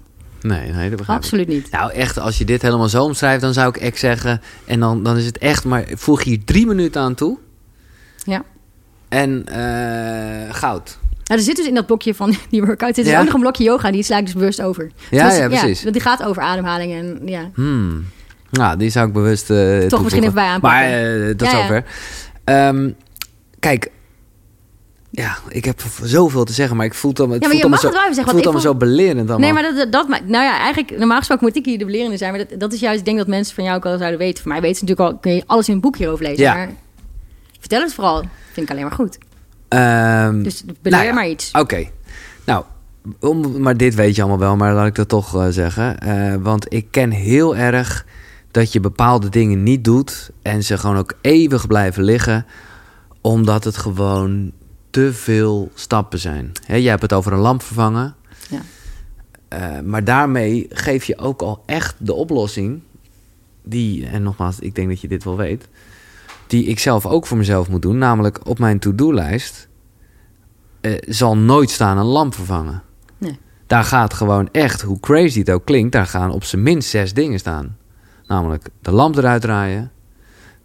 Nee, nee, dat begrijp ik. absoluut niet. Nou, echt, als je dit helemaal zo omschrijft, dan zou ik echt zeggen... en dan, dan is het echt, maar voeg hier drie minuten aan toe... Ja. en eh, goud. Nou, er zit dus in dat blokje van die workout zit dus Ja? ook nog een blokje yoga. Die sla ik dus bewust over. Ja, Dus, ja, precies. want die gaat over ademhaling en ja. Hmm. Nou, die zou ik bewust eh Toch misschien even bij aanpakken. Maar eh Ja, ja. zover. Ehm, kijk... Ja, ik heb zoveel te zeggen, maar ik voel het allemaal, het Ja, maar voelt allemaal zo, zeggen, voelt zo belerend allemaal. Nee, maar dat, dat, dat, nou ja, eigenlijk, normaal gesproken moet ik hier de belerende zijn. Maar dat, dat is juist, ik denk dat mensen van jou ook al zouden weten. Voor mij weten ze natuurlijk al, kun je alles in een boek hierover lezen. Ja. Maar vertel het vooral. Vind ik alleen maar goed. Ehm, Dus beleer nou ja, maar iets. Oké. Nou, om, maar dit weet je allemaal wel, maar laat ik dat toch eh, zeggen. Eh, want ik ken heel erg dat je bepaalde dingen niet doet en ze gewoon ook eeuwig blijven liggen, omdat het gewoon te veel stappen zijn. Hè, jij hebt het over een lamp vervangen. Ja. Eh, maar daarmee geef je ook al echt de oplossing die, en nogmaals, ik denk dat je dit wel weet, die ik zelf ook voor mezelf moet doen, namelijk op mijn to-do-lijst eh, zal nooit staan een lamp vervangen. Nee. Daar gaat gewoon echt, hoe crazy het ook klinkt, daar gaan op zijn minst zes dingen staan. Namelijk de lamp eruit draaien,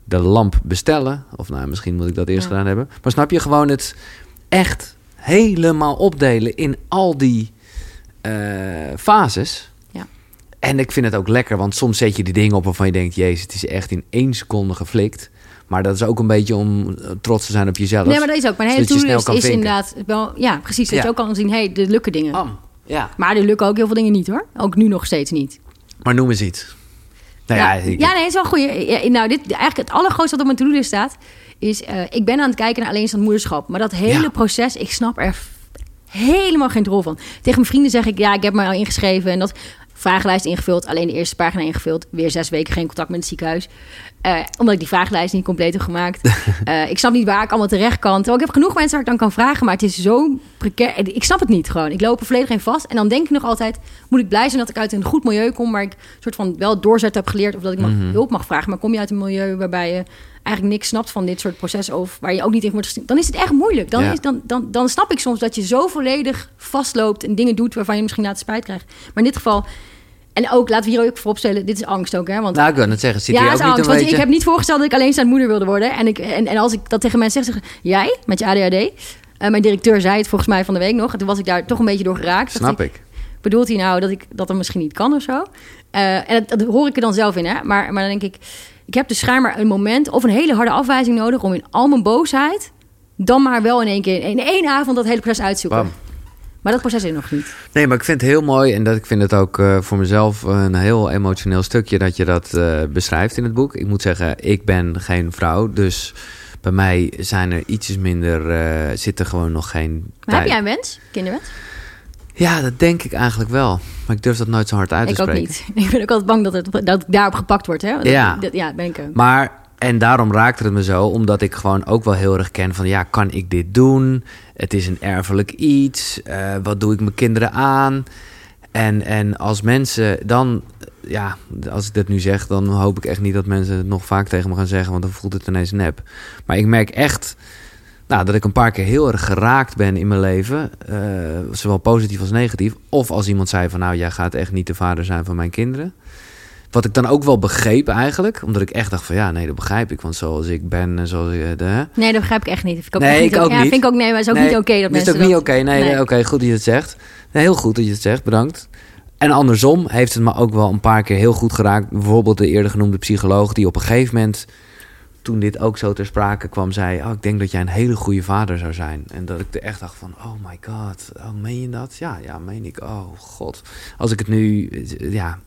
de lamp bestellen, of nou, misschien moet ik dat eerst Ja. gedaan hebben. Maar snap je gewoon het echt helemaal opdelen in al die eh, fases. Ja. En ik vind het ook lekker, want soms zet je die dingen op waarvan je denkt... Jezus, het is echt in één seconde geflikt. Maar dat is ook een beetje om eh, trots te zijn op jezelf. Nee, maar dat is ook. Mijn hele kan is inderdaad wel... Ja, precies. Dat Ja. je ook kan zien, hé, hey, er lukken dingen. Ja, Maar er lukken ook heel veel dingen niet, hoor. Ook nu nog steeds niet. maar noem eens iets. Nou ja, ik- ja, nee, het is wel goed. Ja, nou, dit, eigenlijk het allergrootste wat op mijn to-do-list staat... is, eh, ik ben aan het kijken naar alleenstaand moederschap. Maar dat hele Ja. proces, ik snap er helemaal geen drol van. Tegen mijn vrienden zeg ik, ja, ik heb me al ingeschreven... en dat vragenlijst ingevuld, alleen de eerste pagina ingevuld. Weer zes weken geen contact met het ziekenhuis. Eh, omdat ik die vragenlijst niet compleet heb gemaakt. Eh, ik snap niet waar ik allemaal terecht kan. Terwijl ik heb genoeg mensen waar ik dan kan vragen... maar het is zo precair. Ik snap het niet gewoon. Ik loop er volledig in vast. En dan denk ik nog altijd... moet ik blij zijn dat ik uit een goed milieu kom... waar ik soort van wel doorzet heb geleerd... of dat ik mag, Mhm. hulp mag vragen. Maar kom je uit een milieu waarbij je eigenlijk niks snapt van dit soort processen... of waar je ook niet in wordt gestuurd... dan is het echt moeilijk. Dan, Ja. is, dan, dan, dan snap ik soms dat je zo volledig vastloopt... en dingen doet waarvan je misschien later spijt krijgt. Maar in dit geval... En ook, laten we hier ook vooropstellen, dit is angst ook, hè? Want nou, ik wil net zeggen, zit ja, hier het ook niet angst. een Want ik heb niet voorgesteld dat ik alleenstaande moeder wilde worden. En, ik, en, en als ik dat tegen mensen zeg, zeg jij met je ADHD. Eh, mijn directeur zei het volgens mij van de week nog. En toen was ik daar toch een beetje door geraakt. Snap ik, ik. Bedoelt hij nou dat ik dat er misschien niet kan of zo? Eh, en dat, dat hoor ik er dan zelf in, hè? Maar, maar dan denk ik, ik heb dus schijnbaar een moment of een hele harde afwijzing nodig om in al mijn boosheid dan maar wel in één keer in één avond dat hele proces uitzoeken. Bam. Maar dat proces is nog niet. Nee, maar ik vind het heel mooi en dat, ik vind het ook eh, voor mezelf een heel emotioneel stukje dat je dat eh, beschrijft in het boek. Ik moet zeggen, ik ben geen vrouw, dus bij mij zijn er ietsjes minder, eh zit er gewoon nog geen Maar heb jij een wens? Kinderwens? Ja, dat denk ik eigenlijk wel. Maar ik durf dat nooit zo hard uit te Ik ook spreken. niet. Ik ben ook altijd bang dat, het, dat ik daarop gepakt word. Hè? Dat- Ja. dat- ja, ben ik ook. Maar, en daarom raakte het me zo, omdat ik gewoon ook wel heel erg ken van, ja, kan ik dit doen? Het is een erfelijk iets. Eh, wat doe ik mijn kinderen aan? En, en als mensen dan, ja, als ik dit nu zeg, dan hoop ik echt niet dat mensen het nog vaak tegen me gaan zeggen, want dan voelt het ineens nep. Maar ik merk echt, nou, dat ik een paar keer heel erg geraakt ben in mijn leven, eh, zowel positief als negatief. Of als iemand zei van, nou, jij gaat echt niet de vader zijn van mijn kinderen. Wat ik dan ook wel begreep eigenlijk. Omdat ik echt dacht van ja, nee, dat begrijp ik. Want zoals ik ben en zoals ik... eh, De, Nee, dat begrijp ik echt niet. Vind ik ook Nee, echt ik niet, ook ja, niet. vind ik ook nee, maar het is ook Nee, niet oké dat is mensen het ook niet dat- oké? Nee, nee. Nee. oké, goed dat je het zegt. Nee, heel goed dat je het zegt, bedankt. En andersom heeft het me ook wel een paar keer heel goed geraakt. Bijvoorbeeld de eerder genoemde psycholoog... die op een gegeven moment toen dit ook zo ter sprake kwam, zei... Oh, ik denk dat jij een hele goede vader zou zijn. En dat ik er echt dacht van, oh my god, oh, meen je dat? Ja, ja, meen ik. Oh god. Als ik het nu, ja...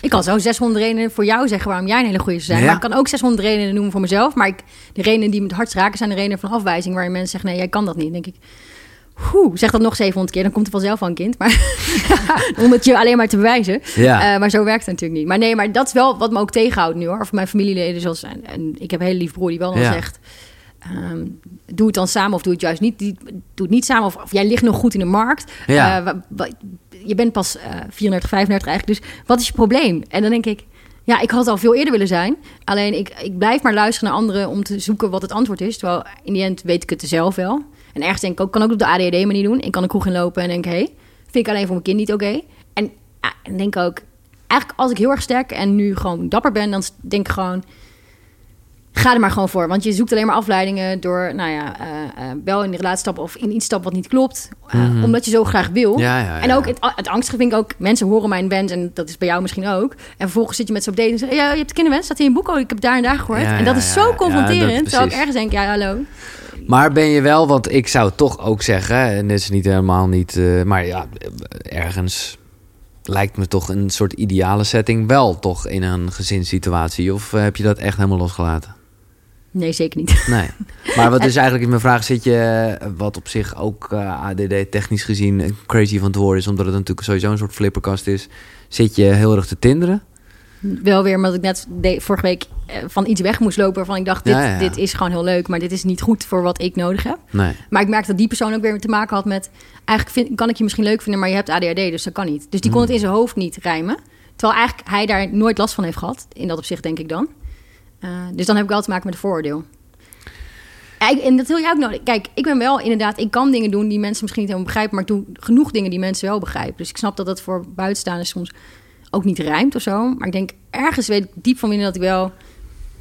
Ik kan zo 600 redenen voor jou zeggen waarom jij een hele goede zou zijn. Ja. Maar ik kan ook 600 redenen noemen voor mezelf. Maar ik, de redenen die me het hardst raken zijn de redenen van afwijzing. Waarin mensen zeggen, nee, jij kan dat niet. Dan denk ik, Oeh, zeg dat nog 700 keer, dan komt er vanzelf wel een kind. Maar om het je alleen maar te bewijzen. Ja. Eh, maar zo werkt het natuurlijk niet. Maar nee, maar dat is wel wat me ook tegenhoudt nu hoor. Of mijn familieleden zoals... En, en ik heb een hele lief broer die wel Ja. zegt... ehm, doe het dan samen of doe het juist niet. Doe het niet samen of, of jij ligt nog goed in de markt. Ja. Eh, je bent pas eh 34, 35 eigenlijk. Dus wat is je probleem? En dan denk ik... Ja, ik had al veel eerder willen zijn. Alleen ik, ik blijf maar luisteren naar anderen om te zoeken wat het antwoord is. Terwijl in die end weet ik het zelf wel. En ergens denk ik ook, kan ook op de ADHD manier doen. Ik kan de kroeg inlopen en denk, hé, hey, vind ik alleen voor mijn kind niet oké. En ja, en denk ook, eigenlijk als ik heel erg sterk en nu gewoon dapper ben, dan denk ik gewoon, ga er maar gewoon voor. Want je zoekt alleen maar afleidingen door, nou ja, eh, eh, wel in de relatie stappen of in iets stappen wat niet klopt. eh, Omdat je zo graag wil. Mhm. Ja, ja, ja. En ook het, het angstige vind ik ook, mensen horen mijn wens en dat is bij jou misschien ook. En vervolgens zit je met ze op date en zeg je, ja, je hebt de kinderwens, staat in je boek, oh, ik heb daar en daar gehoord. En dat is zo confronterend. dat- terwijl ik ergens denk, ja, hallo. Maar ben je wel, want ik zou toch ook zeggen, en dit is niet helemaal niet, maar ja, ergens lijkt me toch een soort ideale setting wel toch in een gezinssituatie. Of heb je dat echt helemaal losgelaten? Nee, zeker niet. Nee. Maar wat is eigenlijk mijn vraag? Zit je, eh, wat op zich ook eh, ADD technisch gezien eh, crazy van te horen is, omdat het natuurlijk sowieso een soort flipperkast is, zit je heel erg te tinderen? Wel weer omdat ik net de- vorige week van iets weg moest lopen waarvan ik dacht, dit, Ja, ja, ja. dit is gewoon heel leuk, maar dit is niet goed voor wat ik nodig heb. Nee. Maar ik merkte dat die persoon ook weer te maken had met... eigenlijk vind, kan ik je misschien leuk vinden, maar je hebt ADHD, dus dat kan niet. Dus die kon Hmm. het in zijn hoofd niet rijmen. Terwijl eigenlijk hij daar nooit last van heeft gehad. In dat opzicht denk ik dan. Eh, dus dan heb ik wel te maken met een vooroordeel. En dat wil jij ook nodig. Kijk, ik ben wel inderdaad... Ik kan dingen doen die mensen misschien niet helemaal begrijpen... maar ik doe genoeg dingen die mensen wel begrijpen. Dus ik snap dat dat voor buitenstaanders soms ook niet rijmt of zo. Maar ik denk, ergens weet ik diep van binnen dat ik wel...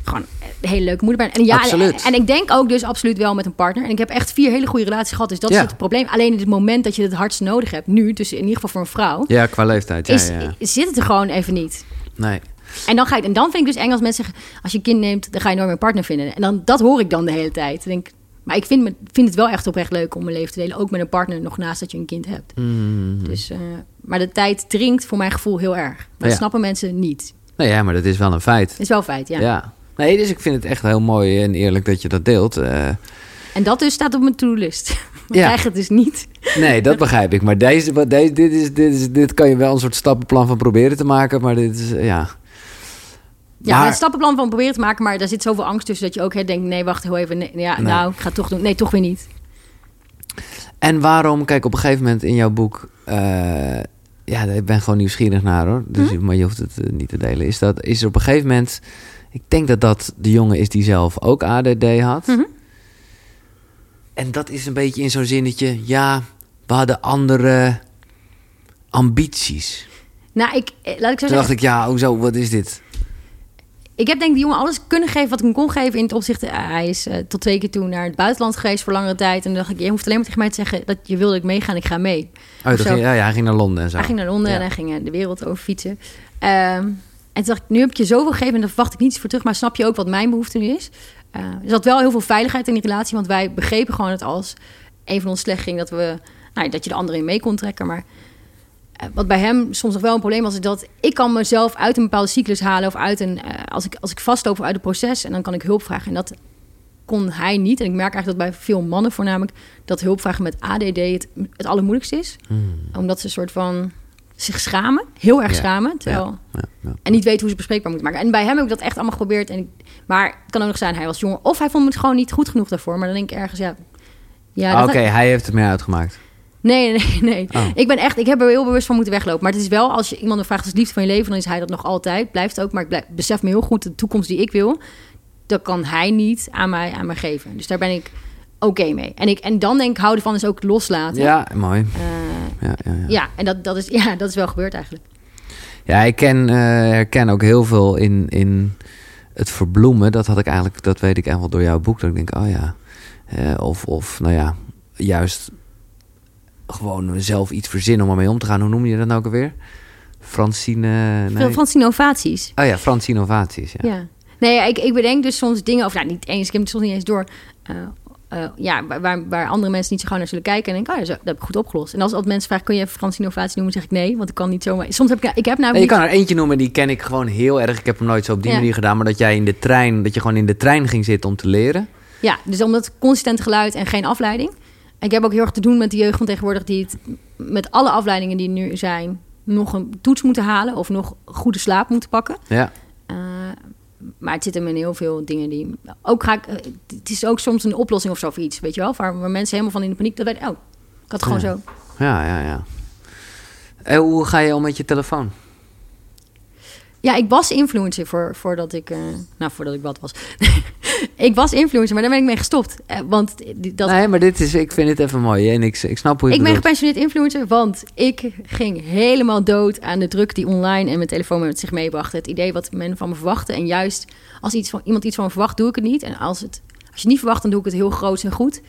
gewoon een hele leuke moeder ben. En ja, Absoluut. En ik denk ook dus absoluut wel met een partner. En ik heb echt vier hele goede relaties gehad. Dus dat Ja. is het probleem. Alleen in het moment dat je het hardst nodig hebt... nu, dus in ieder geval voor een vrouw... Ja, qua leeftijd. Ja, is, ja. zit het er gewoon even niet. Nee. En dan, ga ik, en dan vind ik dus eng als mensen zeggen... als je een kind neemt, dan ga je nooit meer een partner vinden. En dan, dat hoor ik dan de hele tijd. Dan denk, maar ik vind, me- vind het wel echt oprecht leuk om mijn leven te delen. Ook met een partner, nog naast dat je een kind hebt. Mhm. Dus, eh, maar de tijd dringt voor mijn gevoel heel erg. Maar dat Ja. snappen mensen niet. Nee, ja, maar dat is wel een feit. Is wel feit, ja. Ja. Nee, dus ik vind het echt heel mooi en eerlijk dat je dat deelt. Eh, En dat dus staat op mijn to-do-list. Maar Ja. krijg het dus niet. nee, dat begrijp ik. Maar deze, wat deze, dit, is, dit, is, dit kan je wel een soort stappenplan van proberen te maken. Maar dit is, ja. Ja, Maar- een stappenplan van proberen te maken, maar daar zit zoveel angst tussen dat je ook hè, denkt: nee, wacht heel even. Nee, ja, Nee. nou, ik ga het toch doen. Nee, toch weer niet. En waarom, kijk, op een gegeven moment in jouw boek... eh, ja, ik ben gewoon nieuwsgierig naar hoor. Dus, Hm? Maar je hoeft het eh, niet te delen. Is, dat, is er op een gegeven moment... Ik denk dat dat de jongen is die zelf ook ADD had. Mhm. En dat is een beetje in zo'n zinnetje... Ja, we hadden andere ambities. Nou, ik, eh, laat ik zo Toen zeggen. dacht ik, ja, hoezo, wat is dit? Ik heb denk ik die jongen alles kunnen geven wat ik hem kon geven in het opzicht. eh, hij is eh, tot twee keer toe naar het buitenland geweest voor langere tijd. En dan dacht ik, je hoeft alleen maar tegen mij te zeggen dat je wil dat ik meega en ik ga mee. Oh, toen ging, ja, ja, hij ging naar Londen en zo. Hij ging naar Londen Ja. en hij ging eh, de wereld over fietsen. Ehm, en toen dacht ik, nu heb ik je zoveel gegeven en daar verwacht ik niets voor terug. Maar snap je ook wat mijn behoefte nu is? Er zat wel heel veel veiligheid in die relatie, want wij begrepen gewoon het als een van ons slecht ging dat we, nou, dat je de andere in mee kon trekken. Maar wat bij hem soms nog wel een probleem was, is dat ik kan mezelf uit een bepaalde cyclus halen of uit een, eh, als ik als ik vastloop uit het proces en dan kan ik hulp vragen. En dat kon hij niet. En ik merk eigenlijk dat bij veel mannen voornamelijk dat hulpvragen met ADD het, het allermoeilijkste is Hmm. omdat ze een soort van zich schamen. Heel erg Ja. schamen. Terwijl, Ja, ja. En niet weten hoe ze bespreekbaar moeten maken. En bij hem heb ik dat echt allemaal geprobeerd. En ik, maar het kan ook nog zijn, hij was jong. Of hij vond het gewoon niet goed genoeg daarvoor. Maar dan denk ik ergens, ja... ja Ah, Oké, hij heeft het meer uitgemaakt. Nee, nee, nee. Oh. Ik ben echt, ik heb er heel bewust van moeten weglopen. Maar het is wel, als je iemand vraagt als liefde van je leven, dan is hij dat nog altijd. Blijft ook. Maar ik blijf, besef me heel goed de toekomst die ik wil. Dat kan hij niet aan mij, aan mij geven. Dus daar ben ik oké mee. En, ik, en dan denk ik, houden van is ook loslaten. Ja, mooi. Eh, Ja, ja, ja. ja, en dat, dat, is, ja, dat is wel gebeurd eigenlijk. Ja, ik ken, eh, herken ook heel veel in, in het verbloemen. Dat had ik eigenlijk, dat weet ik echt wel door jouw boek. Dat ik denk, oh ja. Eh, of, of, nou ja, juist gewoon zelf iets verzinnen om ermee om te gaan. Hoe noem je dat nou ook alweer? Francine... Nee. Frans innovaties. Oh ja, Frans Innovaties. Ja. Ja. Nee, ik, ik bedenk dus soms dingen, of nou niet eens, ik heb het soms niet eens door. eh, eh, ja, waar- waar, andere mensen niet zo gauw naar zullen kijken. En denk, oh, ja, zo- dat heb ik goed opgelost. En als, als mensen vragen, kun je even Frans innovatie noemen? zeg ik nee, want ik kan niet zomaar. Soms heb ik, ik heb nou Nee, je niet- kan er eentje noemen, die ken ik gewoon heel erg. Ik heb hem nooit zo op die Ja. manier gedaan. Maar dat jij in de trein, dat je gewoon in de trein ging zitten om te leren. Ja, dus omdat consistent geluid en geen afleiding. Ik heb ook heel erg te doen met de jeugd van tegenwoordig... die het met alle afleidingen die er nu zijn... nog een toets moeten halen of nog goede slaap moeten pakken. Ja. Eh, maar het zit hem in heel veel dingen die... Ook ga ik, eh, het is ook soms een oplossing of zo voor iets, weet je wel? Waar, waar mensen helemaal van in de paniek... dat weet oh, ik had het gewoon Ja. zo. Ja, ja, ja. En hoe ga je om met je telefoon? Ja, ik was influencer voor, voordat ik... eh, nou, voordat ik wat was. ik was influencer, maar daar ben ik mee gestopt. Eh, want dat... Nee, maar dit is, ik vind het even mooi. En ik, ik snap hoe je Ik ben gepensioneerd influencer, want ik ging helemaal dood aan de druk die online en mijn telefoon met zich meebracht. Het idee wat men van me verwachtte. En juist als iets van, iemand iets van me verwacht, doe ik het niet. En als, het, als je het niet verwacht, dan doe ik het heel groot en goed.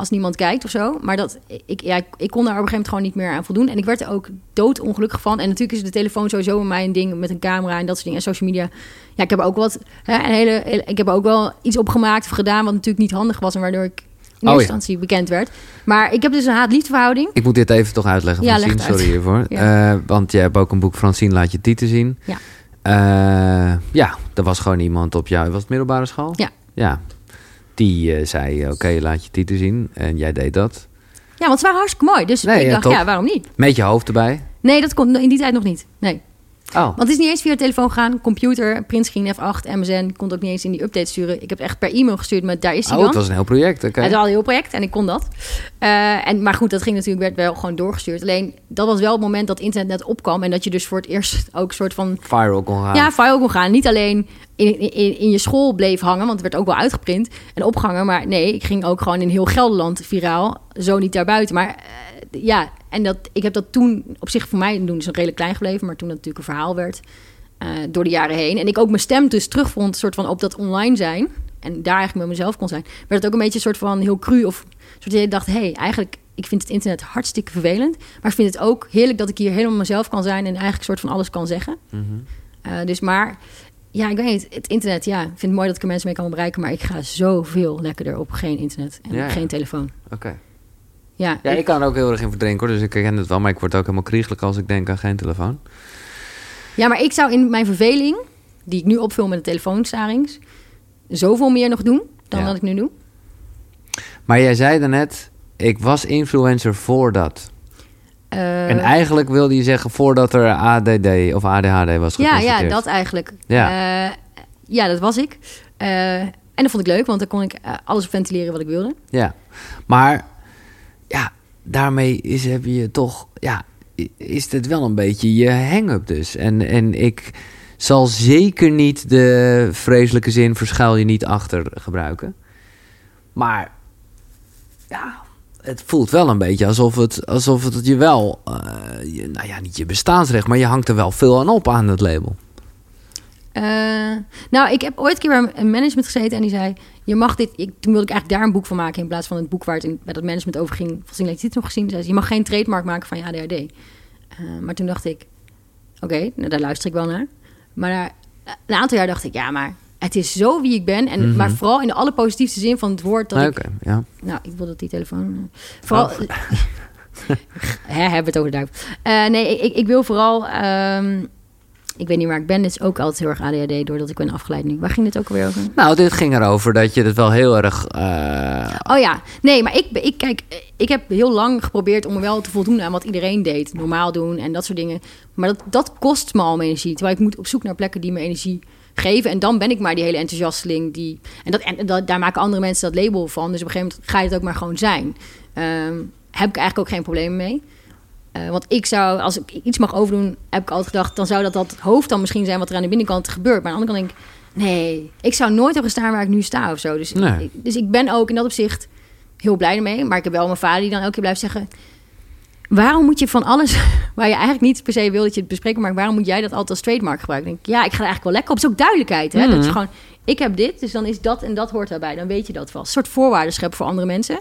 Als niemand kijkt of zo. Maar dat, ik, ja, ik, kon daar op een gegeven moment gewoon niet meer aan voldoen. En ik werd er ook doodongelukkig van. En natuurlijk is de telefoon sowieso bij mij een ding met een camera en dat soort dingen. En social media. Ja, ik heb ook wat. Hè, een hele, ik heb ook wel iets opgemaakt of gedaan wat natuurlijk niet handig was. En waardoor ik in ja. instantie bekend werd. Maar ik heb dus een haat-liefdeverhouding. Ik moet dit even toch uitleggen, Ja, Francine. uit. Sorry hiervoor. Ja. Eh, want jij hebt ook een boek Francine Laat je titel zien. Ja. Eh, ja, er was gewoon iemand op jou. Was het middelbare school? Ja. Ja. Die eh, zei, oké, laat je titel zien. En jij deed dat. Ja, want het waren hartstikke mooi. Dus Nee, ik ja, dacht, top. ja, waarom niet? Met je hoofd erbij. Nee, dat kon in die tijd nog niet. Nee. Oh, Want het is niet eens via de telefoon gaan. Computer, printscreen F8, MSN. Kon het ook niet eens in die update sturen. Ik heb het echt per e-mail gestuurd, maar daar is hij oh het dan. was een heel project. Oké. Het was al een heel project en ik kon dat. Eh, en, maar goed, dat ging natuurlijk werd wel gewoon doorgestuurd. Alleen, dat was wel het moment dat internet net opkwam. En dat je dus voor het eerst ook een soort van... Viral kon gaan. Ja, file kon gaan. Niet alleen in, in, in je school bleef hangen, want het werd ook wel uitgeprint en opgehangen. Maar nee, ik ging ook gewoon in heel Gelderland viraal. Zo niet daarbuiten. Maar eh, ja, en dat, ik heb dat toen op zich voor mij toen is het redelijk klein gebleven. Maar toen dat natuurlijk een verhaal werd eh, door de jaren heen. En ik ook mijn stem dus terugvond soort van op dat online zijn. En daar eigenlijk met mezelf kon zijn. Werd het ook een beetje een soort van heel cru of soort dat je dacht, hé, hey, eigenlijk ik vind het internet hartstikke vervelend. Maar ik vind het ook heerlijk dat ik hier helemaal mezelf kan zijn en eigenlijk een soort van alles kan zeggen. Mhm. Eh, dus maar, ja, ik weet niet. Het internet, ja, ik vind het mooi dat ik er mensen mee kan bereiken. Maar ik ga zoveel lekkerder op geen internet en Ja, ja. geen telefoon. Oké. Ja, Ja, ik- ik kan er ook heel erg in verdrinken hoor. Dus ik herken het wel. Maar ik word ook helemaal kriegelijk als ik denk aan geen telefoon. ja, maar ik zou in mijn verveling, die ik nu opvul met de telefoonstarings, zoveel meer nog doen dan Ja. dat ik nu doe. Maar jij zei daarnet, ik was influencer voordat. Eh, en eigenlijk wilde je zeggen voordat er ADD of ADHD was ja, ja, dat eigenlijk. Ja. Eh, ja, dat was ik. Eh, en dat vond ik leuk, want dan kon ik alles ventileren wat ik wilde. Ja, maar daarmee is, heb je toch, ja, is dit wel een beetje je hang-up dus. En, en ik zal zeker niet de vreselijke zin verschuil je niet achter gebruiken. Maar ja, het voelt wel een beetje alsof het, alsof het je wel, eh, je, nou ja, niet je bestaansrecht, maar je hangt er wel veel aan op aan het label. Eh, nou, ik heb ooit een keer bij een management gezeten en die zei: Je mag dit. Ik, toen wilde ik eigenlijk daar een boek van maken in plaats van het boek waar het in, bij dat management over ging. Volgens mij het nog gezien. Zei ze, je mag geen trademark maken van je ADHD. Eh, maar toen dacht ik: Oké, nou, daar luister ik wel naar. Maar na een aantal jaar dacht ik: Ja, maar het is zo wie ik ben. En, Mhm. Maar vooral in de allerpositiefste zin van het woord. Dat Oké, ik, ja. nou, ik wil dat die telefoon. Vooral. Oh. Hè, hebben we het over de. Eh, nee, ik, ik wil vooral. ehm, ik weet niet waar ik ben. Het is ook altijd heel erg ADHD doordat ik ben afgeleid nu. Waar ging dit ook alweer over? Nou, dit ging erover dat je het wel heel erg... eh, Oh ja, nee, maar ik, ik, kijk, ik heb heel lang geprobeerd om me wel te voldoen aan wat iedereen deed. Normaal doen en dat soort dingen. Maar dat, dat kost me al mijn energie. Terwijl ik moet op zoek naar plekken die me energie geven. En dan ben ik maar die hele enthousiasteling. Die, en dat, en dat, daar maken andere mensen dat label van. Dus op een gegeven moment ga je het ook maar gewoon zijn. Ehm, heb ik eigenlijk ook geen problemen mee. Eh, want ik zou, als ik iets mag overdoen, heb ik altijd gedacht... dan zou dat dat hoofd dan misschien zijn wat er aan de binnenkant gebeurt. Maar aan de andere kant denk ik... nee, ik zou nooit hebben gestaan waar ik nu sta of zo. Dus, Nee. dus ik ben ook in dat opzicht heel blij ermee. Maar ik heb wel mijn vader die dan elke keer blijft zeggen... waarom moet je van alles waar je eigenlijk niet per se wil dat je het bespreekt... maar waarom moet jij dat altijd als trademark gebruiken? Denk ik, ja, ik ga er eigenlijk wel lekker op. Het is ook duidelijkheid, hè? Dat Mhm. je gewoon, ik heb dit, dus dan is dat en dat hoort daarbij. Dan weet je dat vast. Een soort voorwaarden scheppen voor andere mensen.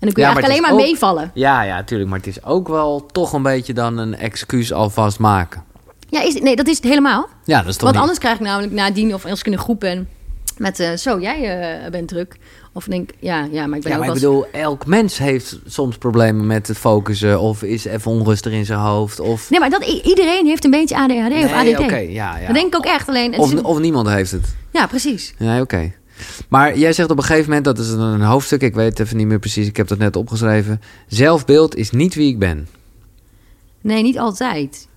En dan kun je Ja, maar eigenlijk alleen maar ook- meevallen. Ja, ja, tuurlijk. Maar het is ook wel toch een beetje dan een excuus alvast maken. Ja, is, nee, dat is het helemaal. Ja, dat is toch Want niet... anders krijg ik namelijk nadien, of als ik in een groep ben... Met eh, zo, jij eh, bent druk. Of denk ja, ja, maar ik ben Ja, ook maar ik bedoel, elk mens heeft soms problemen met het focussen... of is even onrustig in zijn hoofd, of... Nee, maar dat, iedereen heeft een beetje ADHD of ADD. oké, ja, ja. Dat denk ik ook echt. Alleen, Of, is een- of niemand heeft het. ja, precies. Nee, oké. Maar jij zegt op een gegeven moment, dat is een, hoofdstuk... ik weet even niet meer precies, ik heb dat net opgeschreven... zelfbeeld is niet wie ik ben. Nee, niet altijd.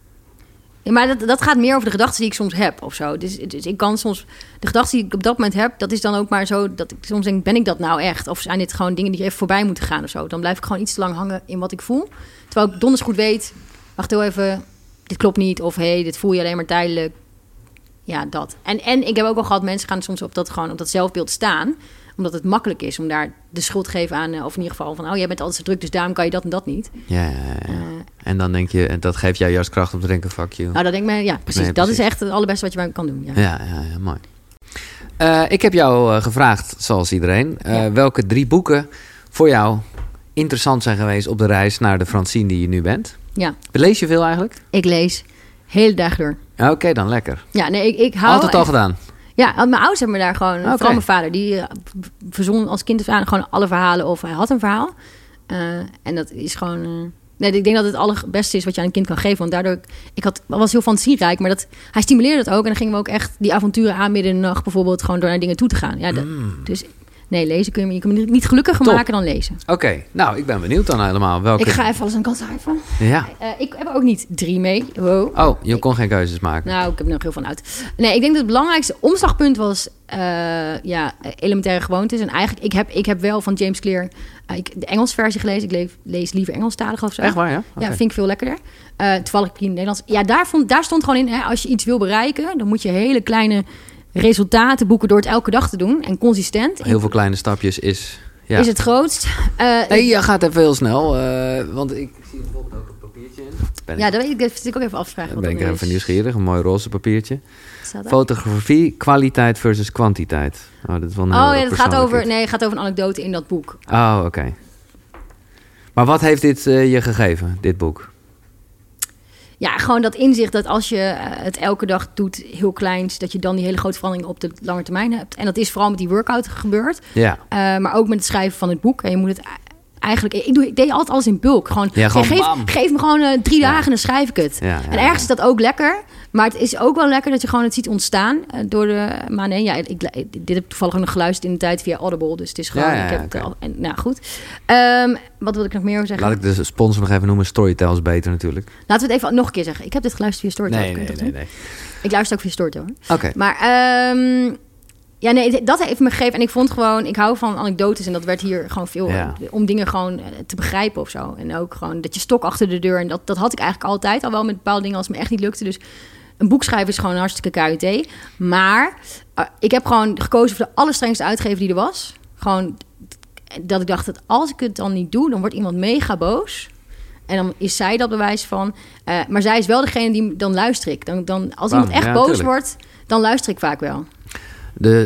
Maar dat, dat gaat meer over de gedachten die ik soms heb of zo. Dus, dus ik kan soms... De gedachten die ik op dat moment heb, dat is dan ook maar zo... dat ik soms denk, ben ik dat nou echt? Of zijn dit gewoon dingen die even voorbij moeten gaan of zo? Dan blijf ik gewoon iets te lang hangen in wat ik voel. Terwijl ik donders goed weet... Wacht heel even, dit klopt niet. Of hé, hey, dit voel je alleen maar tijdelijk. Ja, dat. En, en ik heb ook al gehad, mensen gaan soms op dat, gewoon, op dat zelfbeeld staan omdat het makkelijk is om daar de schuld te geven aan... eh, of in ieder geval van, oh, jij bent altijd zo druk... dus daarom kan je dat en dat niet. Ja, ja, ja. Eh, En dan denk je, en dat geeft jou juist kracht om te denken, fuck you. Nou, dat denk ik ja, precies. Nee, Dat is echt het allerbeste wat je bij me kan doen. Ja. Ja, ja, ja mooi. Eh, ik heb jou gevraagd, zoals iedereen, welke drie boeken voor jou interessant zijn geweest op de reis naar de Francine die je nu bent. ja, Lees je veel eigenlijk? ik lees hele dag door. Ja, Oké, dan lekker. Ja, nee, ik, ik hou... Altijd al echt- gedaan. Ja, mijn ouders hebben me daar gewoon... Oké. Vooral mijn vader, die eh, verzon als kind aan gewoon alle verhalen... of hij had een verhaal. Eh, en dat is gewoon... eh, nee, ik denk dat het het allerbeste is wat je aan een kind kan geven. Want daardoor... Ik had, was heel fantasierijk, maar dat, hij stimuleerde dat ook. En dan gingen we ook echt die avonturen aan midden in de nacht... bijvoorbeeld gewoon door naar dingen toe te gaan. Ja, dat- Mm. Dus nee, lezen kun je, me- je kunt me niet gelukkiger Top. maken dan lezen. Oké, nou, ik ben benieuwd dan helemaal. Welke... Ik ga even alles aan kant schrijven. Ja. Eh, ik heb er ook niet drie mee. Wow. Oh, je kon geen keuzes maken. Nou, ik heb er nog heel veel uit. Nee, ik denk dat het belangrijkste omslagpunt was... eh, ja, elementaire gewoontes. En eigenlijk, ik heb, ik heb wel van James Clear... eh, ik, de Engels versie gelezen. Ik lees, lees liever Engelstalig of zo. Echt waar, ja? Ja, vind ik veel lekkerder. Eh, toevallig in het Nederlands. Ja, daar, vond, daar stond gewoon in... Hè, als je iets wil bereiken... dan moet je hele kleine resultaten boeken... door het elke dag te doen. En consistent. Heel veel kleine stapjes is... Ja. Is het grootst. Eh, Nee, je gaat even heel snel. eh, want ik zie bijvoorbeeld ook een papiertje in. Ben ja, ik, dat weet ik. Dat zit ik ook even afvragen. ben wat ik even is. nieuwsgierig. Een mooi roze papiertje. Fotografie, kwaliteit versus kwantiteit. Oh, dat is wel een Oh ja, het gaat over, nee, het gaat over een anekdote in dat boek. Oh, oké. Maar wat heeft dit eh, je gegeven, dit boek? Ja, gewoon dat inzicht dat als je eh, het elke dag doet, heel kleins, dat je dan die hele grote verandering op de lange termijn hebt. En dat is vooral met die workout gebeurd, Ja, Eh, maar ook met het schrijven van het boek. En je moet het eigenlijk, ik, doe, ik deed altijd alles in bulk. Gewoon, Ja, gewoon geef, geef me gewoon eh, drie Ja. dagen en dan schrijf ik het. ja, en ergens is dat ook lekker. Maar het is ook wel lekker dat je gewoon het ziet ontstaan eh, door de. Maar nee, ja, ik, ik- dit heb ik toevallig ook nog geluisterd in de tijd via Audible. Dus het is gewoon. Ja, ja, ik heb het al- en, nou goed. Ehm, wat wil ik nog meer over zeggen? Laat ik de sponsor nog even noemen. Storytel is beter natuurlijk. Laten we het even nog een keer zeggen. Ik heb dit geluisterd via Storytel. Nee, nee, nee. nee. Ik luister ook via Storytel. Oké. Maar ehm, ja, nee, dat heeft me gegeven. En ik vond gewoon, ik hou van anekdotes. En dat werd hier gewoon veel Ja. om dingen gewoon eh, te begrijpen of zo. En ook gewoon dat je stok achter de deur. En dat, dat had ik eigenlijk altijd al wel met bepaalde dingen als het me echt niet lukte. Dus een boek schrijven is gewoon een hartstikke KUT. Maar eh, ik heb gewoon gekozen voor de allerstrengste uitgever die er was. Gewoon dat ik dacht dat als ik het dan niet doe, dan wordt iemand mega boos. En dan is zij dat bewijs van. Eh, maar zij is wel degene die dan luister ik. Dan, dan, als Bam, iemand echt ja, boos tuurlijk. wordt, dan luister ik vaak wel. De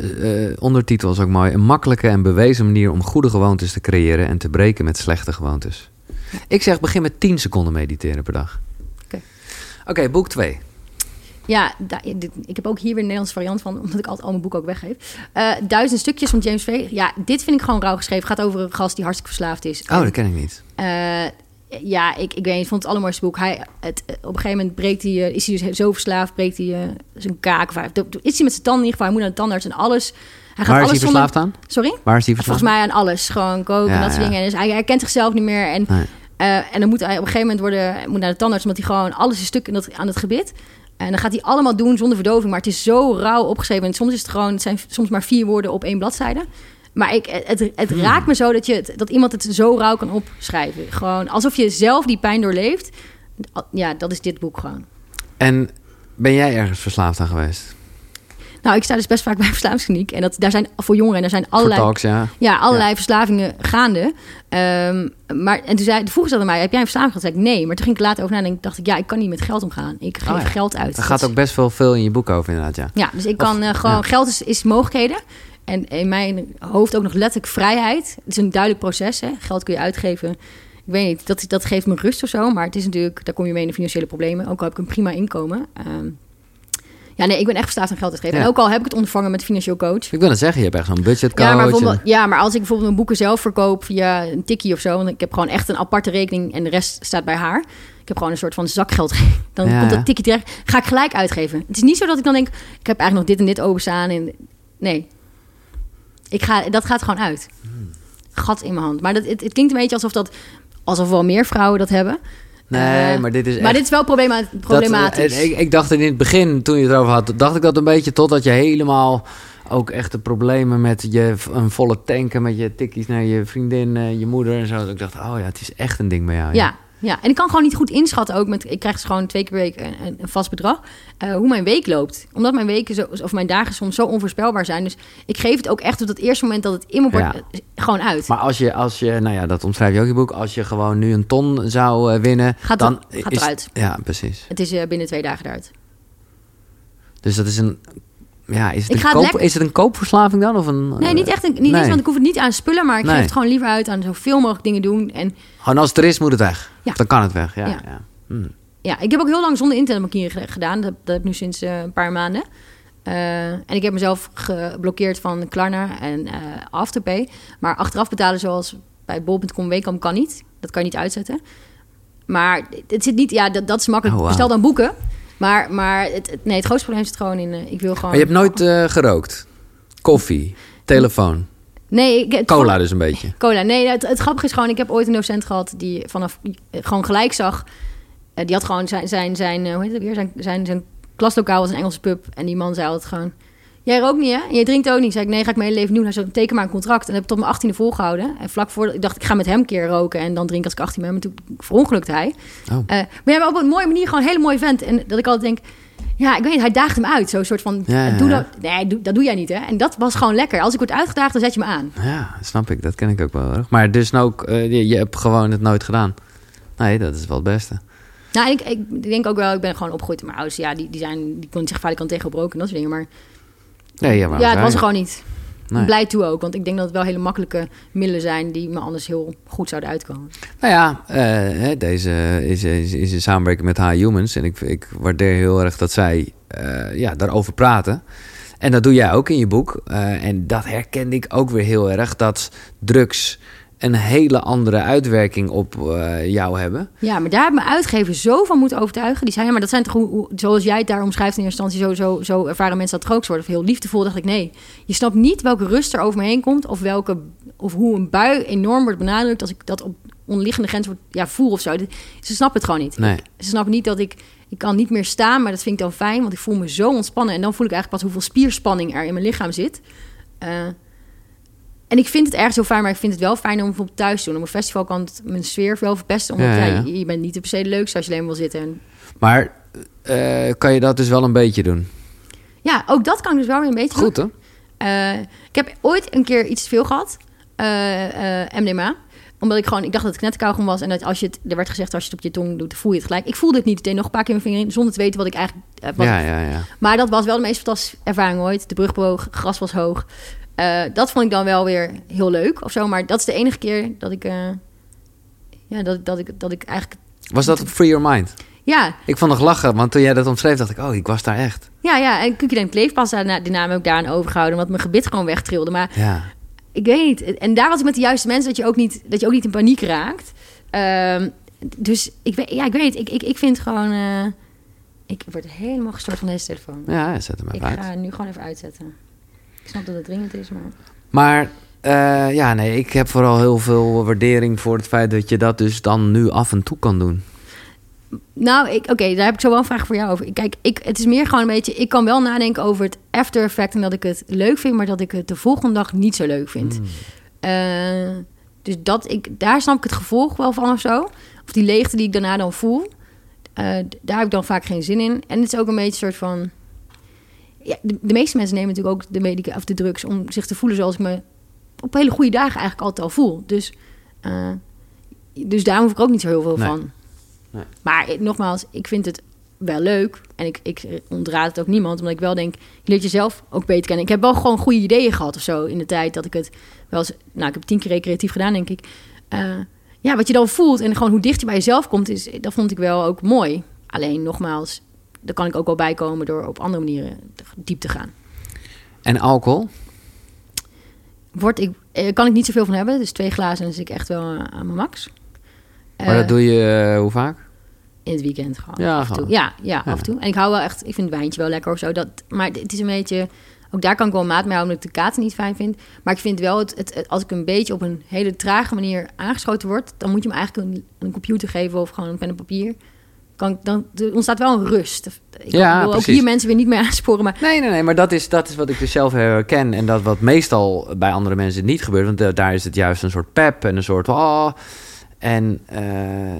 eh, ondertitel is ook mooi. Een makkelijke en bewezen manier om goede gewoontes te creëren en te breken met slechte gewoontes. Ik zeg begin met 10 seconden mediteren per dag. Oké. Oké, boek 2. Ja, ik heb ook hier weer een Nederlands variant van, omdat ik altijd al mijn boeken ook weggeef. Eh, Duizend stukjes van James V. Ja, dit vind ik gewoon rauw geschreven. gaat over een gast die hartstikke verslaafd is. Oh, dat ken ik niet. Eh, ja, ik, ik weet niet, ik vond het allermooiste boek. Hij, het, op een gegeven moment breekt hij, eh, is hij dus zo verslaafd, breekt hij eh, zijn kaak. Of hij, is hij met zijn tanden in ieder geval, hij moet naar de tandarts en alles. Hij gaat Waar is alles hij zonder- verslaafd aan? Sorry? Waar is hij verslaafd Volgens mij aan alles. Gewoon koken Ja, en dat soort ja. dingen. En dus hij herkent zichzelf niet meer. En, Nee. eh, en dan moet hij op een gegeven moment worden, moet naar de tandarts... omdat hij gewoon alles is stuk in dat, aan het gebit. En dan gaat hij allemaal doen zonder verdoving. Maar het is zo rauw opgeschreven. En soms is het gewoon, het zijn soms maar vier woorden op één bladzijde. Maar ik, het, het Hmm. raakt me zo dat, je het, dat iemand het zo rauw kan opschrijven. Gewoon alsof je zelf die pijn doorleeft. Ja, dat is dit boek gewoon. En ben jij ergens verslaafd aan geweest? Nou, ik sta dus best vaak bij verslavingskliniek. En dat, daar zijn voor jongeren, daar zijn allerlei... talks, ja. Ja, allerlei verslavingen gaande. Ehm, maar, en toen, zei, vroegen ze aan mij, heb jij een verslaving gehad? Zei ik, nee. Maar toen ging ik later over nadenken. en dacht ik, ja, ik kan niet met geld omgaan. Ik geef Oh ja. geld uit. Er gaat ook best wel veel in je boek over inderdaad, ja. Ja, dus ik kan eh, gewoon... Geld is, is mogelijkheden. En in mijn hoofd ook nog letterlijk vrijheid. Het is een duidelijk proces, hè. Geld kun je uitgeven. Ik weet niet, dat, dat geeft me rust of zo. Maar het is natuurlijk, daar kom je mee in de financiële problemen. Ook al heb ik een prima inkomen. Ehm, Ja, nee, ik ben echt verslaafd aan geld uitgeven. Ja. En ook al heb ik het ondervangen met financieel coach. Ik wil het zeggen, je hebt echt zo'n budgetcoach. Ja maar, en- ja, maar als ik bijvoorbeeld mijn boeken zelf verkoop via een tikkie of zo... want ik heb gewoon echt een aparte rekening en de rest staat bij haar. Ik heb gewoon een soort van zakgeld. Dan Ja, komt dat tikkie terecht. Ga ik gelijk uitgeven. Het is niet zo dat ik dan denk... ik heb eigenlijk nog dit en dit openstaan. En, nee. Ik ga, dat gaat gewoon uit. Gat in mijn hand. Maar dat, het, het klinkt een beetje alsof dat... alsof wel meer vrouwen dat hebben. Nee, Eh, maar dit is Maar dit is wel problema Dat, problematisch. eh, ik, ik dacht in het begin, toen je het erover had, dacht ik dat een beetje totdat je helemaal ook echt de problemen met je een volle tanken met je tikkies naar je vriendin, eh, je moeder en zo. Dat ik dacht, oh ja, het is echt een ding bij jou. Ja, ja, en ik kan gewoon niet goed inschatten ook met. Ik krijg dus gewoon twee keer per week een, een vast bedrag. eh, hoe mijn week loopt. Omdat mijn weken zo, of mijn dagen soms zo onvoorspelbaar zijn. Dus ik geef het ook echt op dat eerste moment dat het in wordt Ja. eh, gewoon uit. Maar als je, als je, nou ja, dat omschrijf je ook in je boek, als je gewoon nu een ton zou eh, winnen, Gaat dan er- gaat is, eruit. Ja, precies. Het is binnen twee dagen eruit. Dus dat is een, ja, is het, Ik een, koop, lekker- is het een koopverslaving dan? Of een, Nee, eh, niet echt. Een, niet nee. eens, want ik hoef het niet aan spullen. Maar ik Nee. geef het gewoon liever uit aan zoveel mogelijk dingen doen. En als het er is, moet het weg. Ja. Dan kan het weg, ja. Ja. ja. Hm. ja, ik heb ook heel lang zonder internetbankieren ged- gedaan. Dat, dat heb ik nu sinds eh, een paar maanden. Eh, en ik heb mezelf geblokkeerd van Klarna en eh, Afterpay. Maar achteraf betalen zoals bij bol.com Weekam kan niet. Dat kan je niet uitzetten. Maar het zit niet... Ja, dat, dat is makkelijk. Oh. Bestel dan boeken. Maar, maar het, nee, het grootste probleem zit gewoon in... eh, ik wil gewoon... Maar je hebt nooit eh, gerookt? Koffie? Telefoon? Nee, ik, het- Cola dus een beetje? Cola. Nee, het, het grappige is gewoon, ik heb ooit een docent gehad die vanaf eh, gewoon gelijk zag. die had gewoon zijn, zijn, zijn hoe heet het weer? Zijn, zijn, zijn klaslokaal was een Engelse pub. En die man zei altijd gewoon: Jij rookt niet, hè? En jij drinkt ook niet. Zei ik: Nee, ga ik mijn hele leven doen. Hij zei: Teken maar een contract. En dat heb ik tot mijn 18e volgehouden. En vlak voor, ik dacht, ik ga met hem een keer roken en dan drinken als ik 18 ben. Maar toen verongelukte hij. Oh. Eh, maar we hebben op een mooie manier gewoon een hele mooie vent. En dat ik altijd denk. Ja, ik weet niet, hij daagt hem uit. Zo'n soort van, Ja, ja, doe ja. dat. Nee, doe, dat doe jij niet, hè? En dat was gewoon lekker. Als ik word uitgedaagd, dan zet je me aan. Ja, snap ik. Dat ken ik ook wel. Hoor. Maar dus ook, eh, je, je hebt gewoon het nooit gedaan. Nee, dat is wel het beste. Nou, ik, ik denk ook wel, ik ben gewoon opgegroeid. Maar ouders, ja, die, die, zijn, die kon niet zich vaak kan tegengebroken en dat soort dingen. Maar Nee, ja, maar ja, het was er gewoon niet. Nee. Blij toe ook, want ik denk dat het wel hele makkelijke middelen zijn die me anders heel goed zouden uitkomen. Nou ja, eh, deze is, is, is een samenwerking met High Humans. En ik, ik waardeer heel erg dat zij eh, ja, daarover praten. En dat doe jij ook in je boek. Eh, en dat herkende ik ook weer heel erg. Dat drugs een hele andere uitwerking op eh, jou hebben. Ja, maar daar heeft mijn uitgever zo van moeten overtuigen. Die zei, ja, maar dat zijn toch, hoe, zoals jij het daar omschrijft in eerste instantie, zo, zo, zo ervaren mensen dat toch ook soort of heel liefdevol. Dacht ik, nee, je snapt niet welke rust er over me heen komt. Of, welke, of hoe een bui enorm wordt benadrukt als ik dat op onderliggende grens wordt, ja, voel of zo. Ze snappen het gewoon niet. Nee. Ze snappen niet dat ik... Ik kan niet meer staan, maar dat vind ik dan fijn. Want ik voel me zo ontspannen. En dan voel ik eigenlijk pas hoeveel spierspanning er in mijn lichaam zit. Eh, en ik vind het ergens heel fijn, maar ik vind het wel fijn om bijvoorbeeld thuis te doen. Op een festival kan het mijn sfeer wel verpesten. Omdat Ja. Je, je bent niet per se de leukste als je alleen wil zitten. En, Maar eh, kan je dat dus wel een beetje doen? ja, ook dat kan ik dus wel weer een beetje Goed, doen. hè? Eh, ik heb ooit een keer iets te veel gehad. eh, eh, MDMA. Omdat ik gewoon, ik dacht dat het knetterkauwgom was. En dat als je het, er werd gezegd, als je het op je tong doet, voel je het gelijk. Ik voelde het niet. Ik deed nog een paar keer mijn vinger in, zonder te weten wat ik eigenlijk... wat Ja, ja, ja. Maar dat was wel de meest fantastische ervaring ooit. De brug bewoog, gras was hoog. Eh, dat vond ik dan wel weer heel leuk of zo. Maar dat is de enige keer dat ik... eh, ja, dat, dat, ik, dat ik eigenlijk... Was dat op Free Your Mind? Ja, Ik vond nog lachen, want toen jij dat omschreef, dacht ik, oh, ik was daar echt. ja, ja. En Cookie Denk Kleefpas, daarna- die naam ik daaraan overgehouden. Omdat mijn gebit gewoon wegtrilde. Maar Ja. ik weet niet. En daar was ik met de juiste mensen dat je ook niet, dat je ook niet in paniek raakt. Ehm, dus ik weet, ja, ik weet. Ik, ik, ik vind gewoon. eh, ik word helemaal gestoord van deze telefoon. Ja, zet hem ik uit. ga nu gewoon even uitzetten. Ik snap dat het dringend is, maar. Maar eh, ja, nee, ik heb vooral heel veel waardering voor het feit dat je dat dus dan nu af en toe kan doen. Nou, ik- oké, daar heb ik zo wel een vraag voor jou over. Kijk, ik, het is meer gewoon een beetje... Ik kan wel nadenken over het after effect... en dat ik het leuk vind... maar dat ik het de volgende dag niet zo leuk vind. Eh, dus dat ik, daar snap ik het gevolg wel van of zo. Of die leegte die ik daarna dan voel. eh, daar heb ik dan vaak geen zin in. En het is ook een beetje een soort van... Ja, de, de meeste mensen nemen natuurlijk ook de, medica of de drugs... om zich te voelen zoals ik me op hele goede dagen eigenlijk altijd al voel. Dus, eh, dus daar hoef ik ook niet zo heel veel Nee. van. Nee. Maar ik- nogmaals, ik vind het wel leuk. En ik, ik ontraad het ook niemand. Omdat ik wel denk, je leert jezelf ook beter kennen. Ik heb wel gewoon goede ideeën gehad of zo in de tijd dat ik het wel eens... Nou, ik heb tien keer recreatief gedaan, denk ik. Eh, ja, wat je dan voelt en gewoon hoe dicht je bij jezelf komt, is, dat vond ik wel ook mooi. Alleen nogmaals, daar kan ik ook wel bijkomen door op andere manieren diep te gaan. En alcohol? Word ik, eh, kan ik niet zoveel van hebben. Dus twee glazen en dan zit ik echt wel eh, aan mijn max. Maar Eh, dat doe je eh, hoe vaak? in het weekend gewoon. Ja, af en toe. Ja, ja, Ja. af en toe. En ik hou wel echt, ik vind het wijntje wel lekker of zo. Dat, maar het is een beetje, ook daar kan ik wel maat mee houden, omdat ik de katen niet fijn vind. Maar ik vind wel, het, het, het- als ik een beetje op een hele trage manier aangeschoten word, dan moet je me eigenlijk een, een computer geven of gewoon een pen en papier. Kan dan er ontstaat wel een rust. Ik Ja, wil ook hier mensen weer niet meer aansporen, maar Nee, nee, nee, maar dat is, dat is wat ik dus zelf herken. En dat wat meestal bij andere mensen niet gebeurt. Want eh, daar is het juist een soort pep en een soort... Oh. En eh,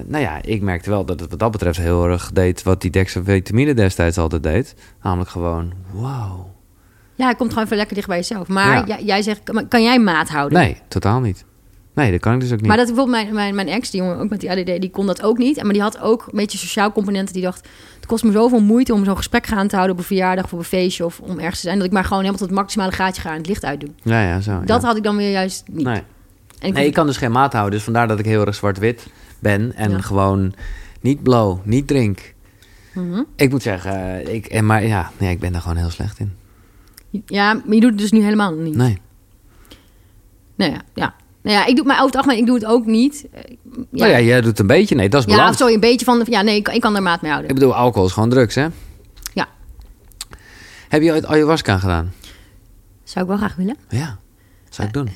nou ja, ik merkte wel dat het wat dat betreft heel erg deed... wat die dexavitamine destijds altijd deed. Namelijk gewoon, wow. ja, het komt gewoon even lekker dicht bij jezelf. Maar Ja. jij, jij zegt, kan jij maat houden? Nee, totaal niet. Nee, dat kan ik dus ook niet. Maar dat bijvoorbeeld mijn, mijn, mijn ex, die jongen ook met die ADD, die kon dat ook niet. En Maar die had ook een beetje sociaal componenten. Die dacht, het kost me zoveel moeite om zo'n gesprek gaan te houden op een verjaardag of op een feestje of om ergens te zijn. Dat ik maar gewoon helemaal tot het maximale gaatje ga en het licht uitdoe. Ja, ja, zo. Dat ja. had ik dan weer juist niet. Nee. En ik nee, ik kan dus geen maat houden. Dus vandaar dat ik heel erg zwart-wit ben. En Ja. gewoon niet blow, niet drink. Mhm. Ik moet zeggen, eh, ik, en maar ja, nee, ik ben daar gewoon heel slecht in. Ja, maar je doet het dus nu helemaal niet. Nee. Nou ja, ja. Nou ja, ik doe, maar over het algemeen, ik doe het ook niet. Eh, Ja. Nou ja, jij doet een beetje. Nee, dat is ja, balans. of zo een beetje van, de- ja, nee, ik, ik kan er maat mee Ik houden. bedoel, alcohol is gewoon drugs, hè? Ja. Heb je ooit ayahuasca gedaan? Zou ik wel graag willen. Ja, zou ik doen.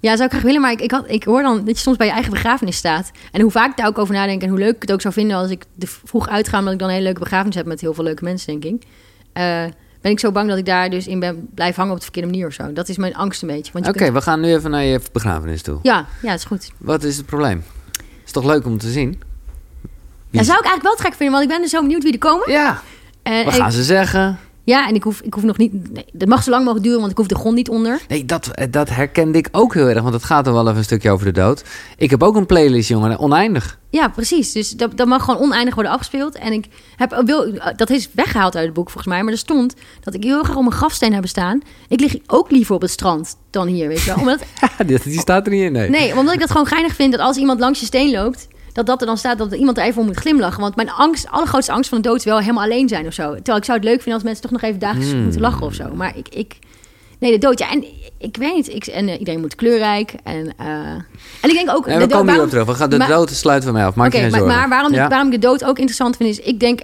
Ja, zou ik graag willen, maar ik, ik, had, ik hoor dan dat je soms bij je eigen begrafenis staat. En hoe vaak ik daar ook over nadenk en hoe leuk ik het ook zou vinden als ik er vroeg uitga, omdat ik dan een hele leuke begrafenis heb met heel veel leuke mensen, denk ik. Eh, ben ik zo bang dat ik daar dus in ben blijf hangen op de verkeerde manier of zo. Dat is mijn angst een beetje. Oké, kunt- we gaan nu even naar je begrafenis toe. Ja, ja, is goed. Wat is het probleem? Is toch leuk om te zien? Wie- Ja, zou ik eigenlijk wel trek vinden, want ik ben dus zo benieuwd wie er komen. Ja, En wat ik- gaan ze zeggen? Ja, en ik hoef, ik hoef nog niet... Nee, dat mag zo lang mogelijk duren, want ik hoef de grond niet onder. Nee, dat, eh, dat herkende ik ook heel erg, want het gaat er wel even een stukje over de dood. Ik heb ook een playlist, jongen, oneindig. Ja, precies. Dus dat, dat mag gewoon oneindig worden afgespeeld. En ik heb, wil, dat is weggehaald uit het boek volgens mij. Maar er stond dat ik heel graag om een grafsteen heb staan. Ik lig ook liever op het strand dan hier, weet je wel. Omdat, die, die staat er niet in, nee. nee, omdat ik dat gewoon geinig vind dat als iemand langs je steen loopt... dat dat er dan staat dat iemand er even om moet glimlachen. Want mijn angst, allergrootste angst van de dood is wel helemaal alleen zijn of zo. Terwijl ik zou het leuk vinden als mensen toch nog even dagelijks Hmm. moeten lachen of zo. Maar ik... ik Nee, de dood. Ja, en ik weet niet. Ik, en eh, iedereen moet kleurrijk. En, eh, en ik denk ook... Nee, de we dood- komen waarom- terug. We gaan de maar- dood sluiten we mij af. Maak je geen maar, zorgen. maar waarom, Ja? waarom ik de dood ook interessant vind is... Ik denk,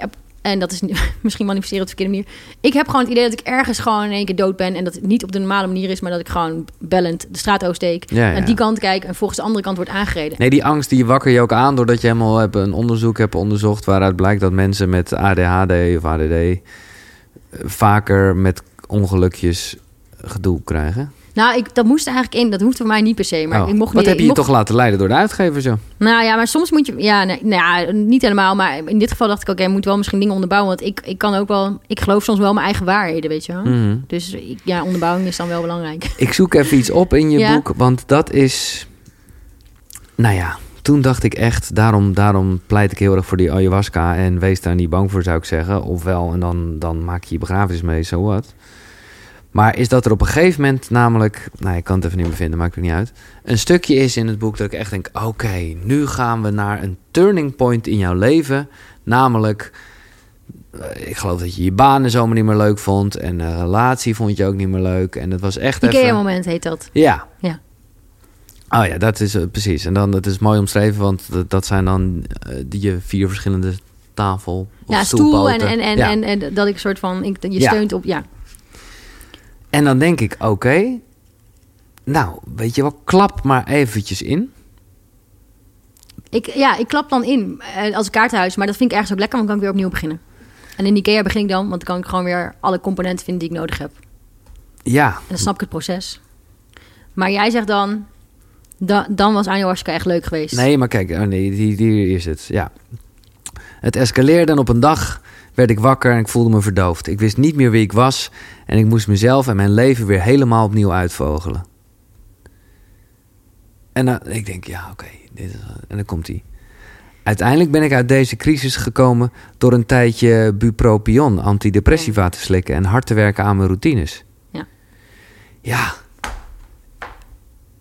en dat is misschien manifesteren op de verkeerde manier... Ik heb gewoon het idee dat ik ergens gewoon in één keer dood ben... en dat het niet op de normale manier is... maar dat ik gewoon bellend de straat oversteek... Ja, ja. naar die kant kijk en volgens de andere kant wordt aangereden. Nee, die angst die wakker je ook aan doordat je helemaal hebt een onderzoek hebt onderzocht waaruit blijkt dat mensen met ADHD of ADD eh, vaker met ongelukjes gedoe krijgen. Nou, ik, dat moest eigenlijk in. Dat hoeft voor mij niet per se. Maar Oh, ik mocht Wat niet, heb je je mocht- toch laten leiden door de uitgever zo? Nou ja, maar soms moet je... Ja, nee, nou ja, niet helemaal. Maar in dit geval dacht ik, oké, ik moet wel misschien dingen onderbouwen. Want ik, ik kan ook wel... Ik geloof soms wel mijn eigen waarheden, weet je wel. Mhm. Dus ik, ja, onderbouwing is dan wel belangrijk. Ik zoek even iets op in je Ja. boek, want dat is... Nou ja, toen dacht ik echt, daarom, daarom pleit ik heel erg voor die ayahuasca. En wees daar niet bang voor, zou ik zeggen. Ofwel, en dan, dan maak je je begrafenis mee, zo wat. Maar is dat er op een gegeven moment namelijk... Nou, ik kan het even niet meer vinden, maakt het niet uit. Een stukje is in het boek dat ik echt denk... Oké, nu gaan we naar een turning point in jouw leven. Namelijk... eh, Ik geloof dat je je baan zomaar niet meer leuk vond. En een relatie vond je ook niet meer leuk. En het was echt even... Ikea-moment heet dat. Ja. Ja. Oh ja, dat is eh, precies. En dan, dat is mooi omschreven, want dat, dat zijn dan eh, die je vier verschillende tafel of Ja, stoel en, en, en, Ja. en, en dat ik soort van... Ik, je Ja. steunt op... Ja, En dan denk ik, oké, nou, weet je wel, klap maar eventjes in. ik, ja, ik klap dan in eh, als kaartenhuis. Maar dat vind ik ergens ook lekker, want dan kan ik weer opnieuw beginnen. En in Ikea begin ik dan, want dan kan ik gewoon weer alle componenten vinden die ik nodig heb. Ja, En dan snap ik het proces. Maar jij zegt dan, da, dan was ayahuasca echt leuk geweest. nee, maar kijk, oh nee, die, die is het, ja. Het escaleerde en op een dag werd ik wakker en ik voelde me verdoofd. Ik wist niet meer wie ik was en ik moest mezelf en mijn leven weer helemaal opnieuw uitvogelen. En dan, ik denk, ja, oké, en dan komt hij. Uiteindelijk ben ik uit deze crisis gekomen door een tijdje bupropion, antidepressiva te slikken en hard te werken aan mijn routines. Ja. Ja.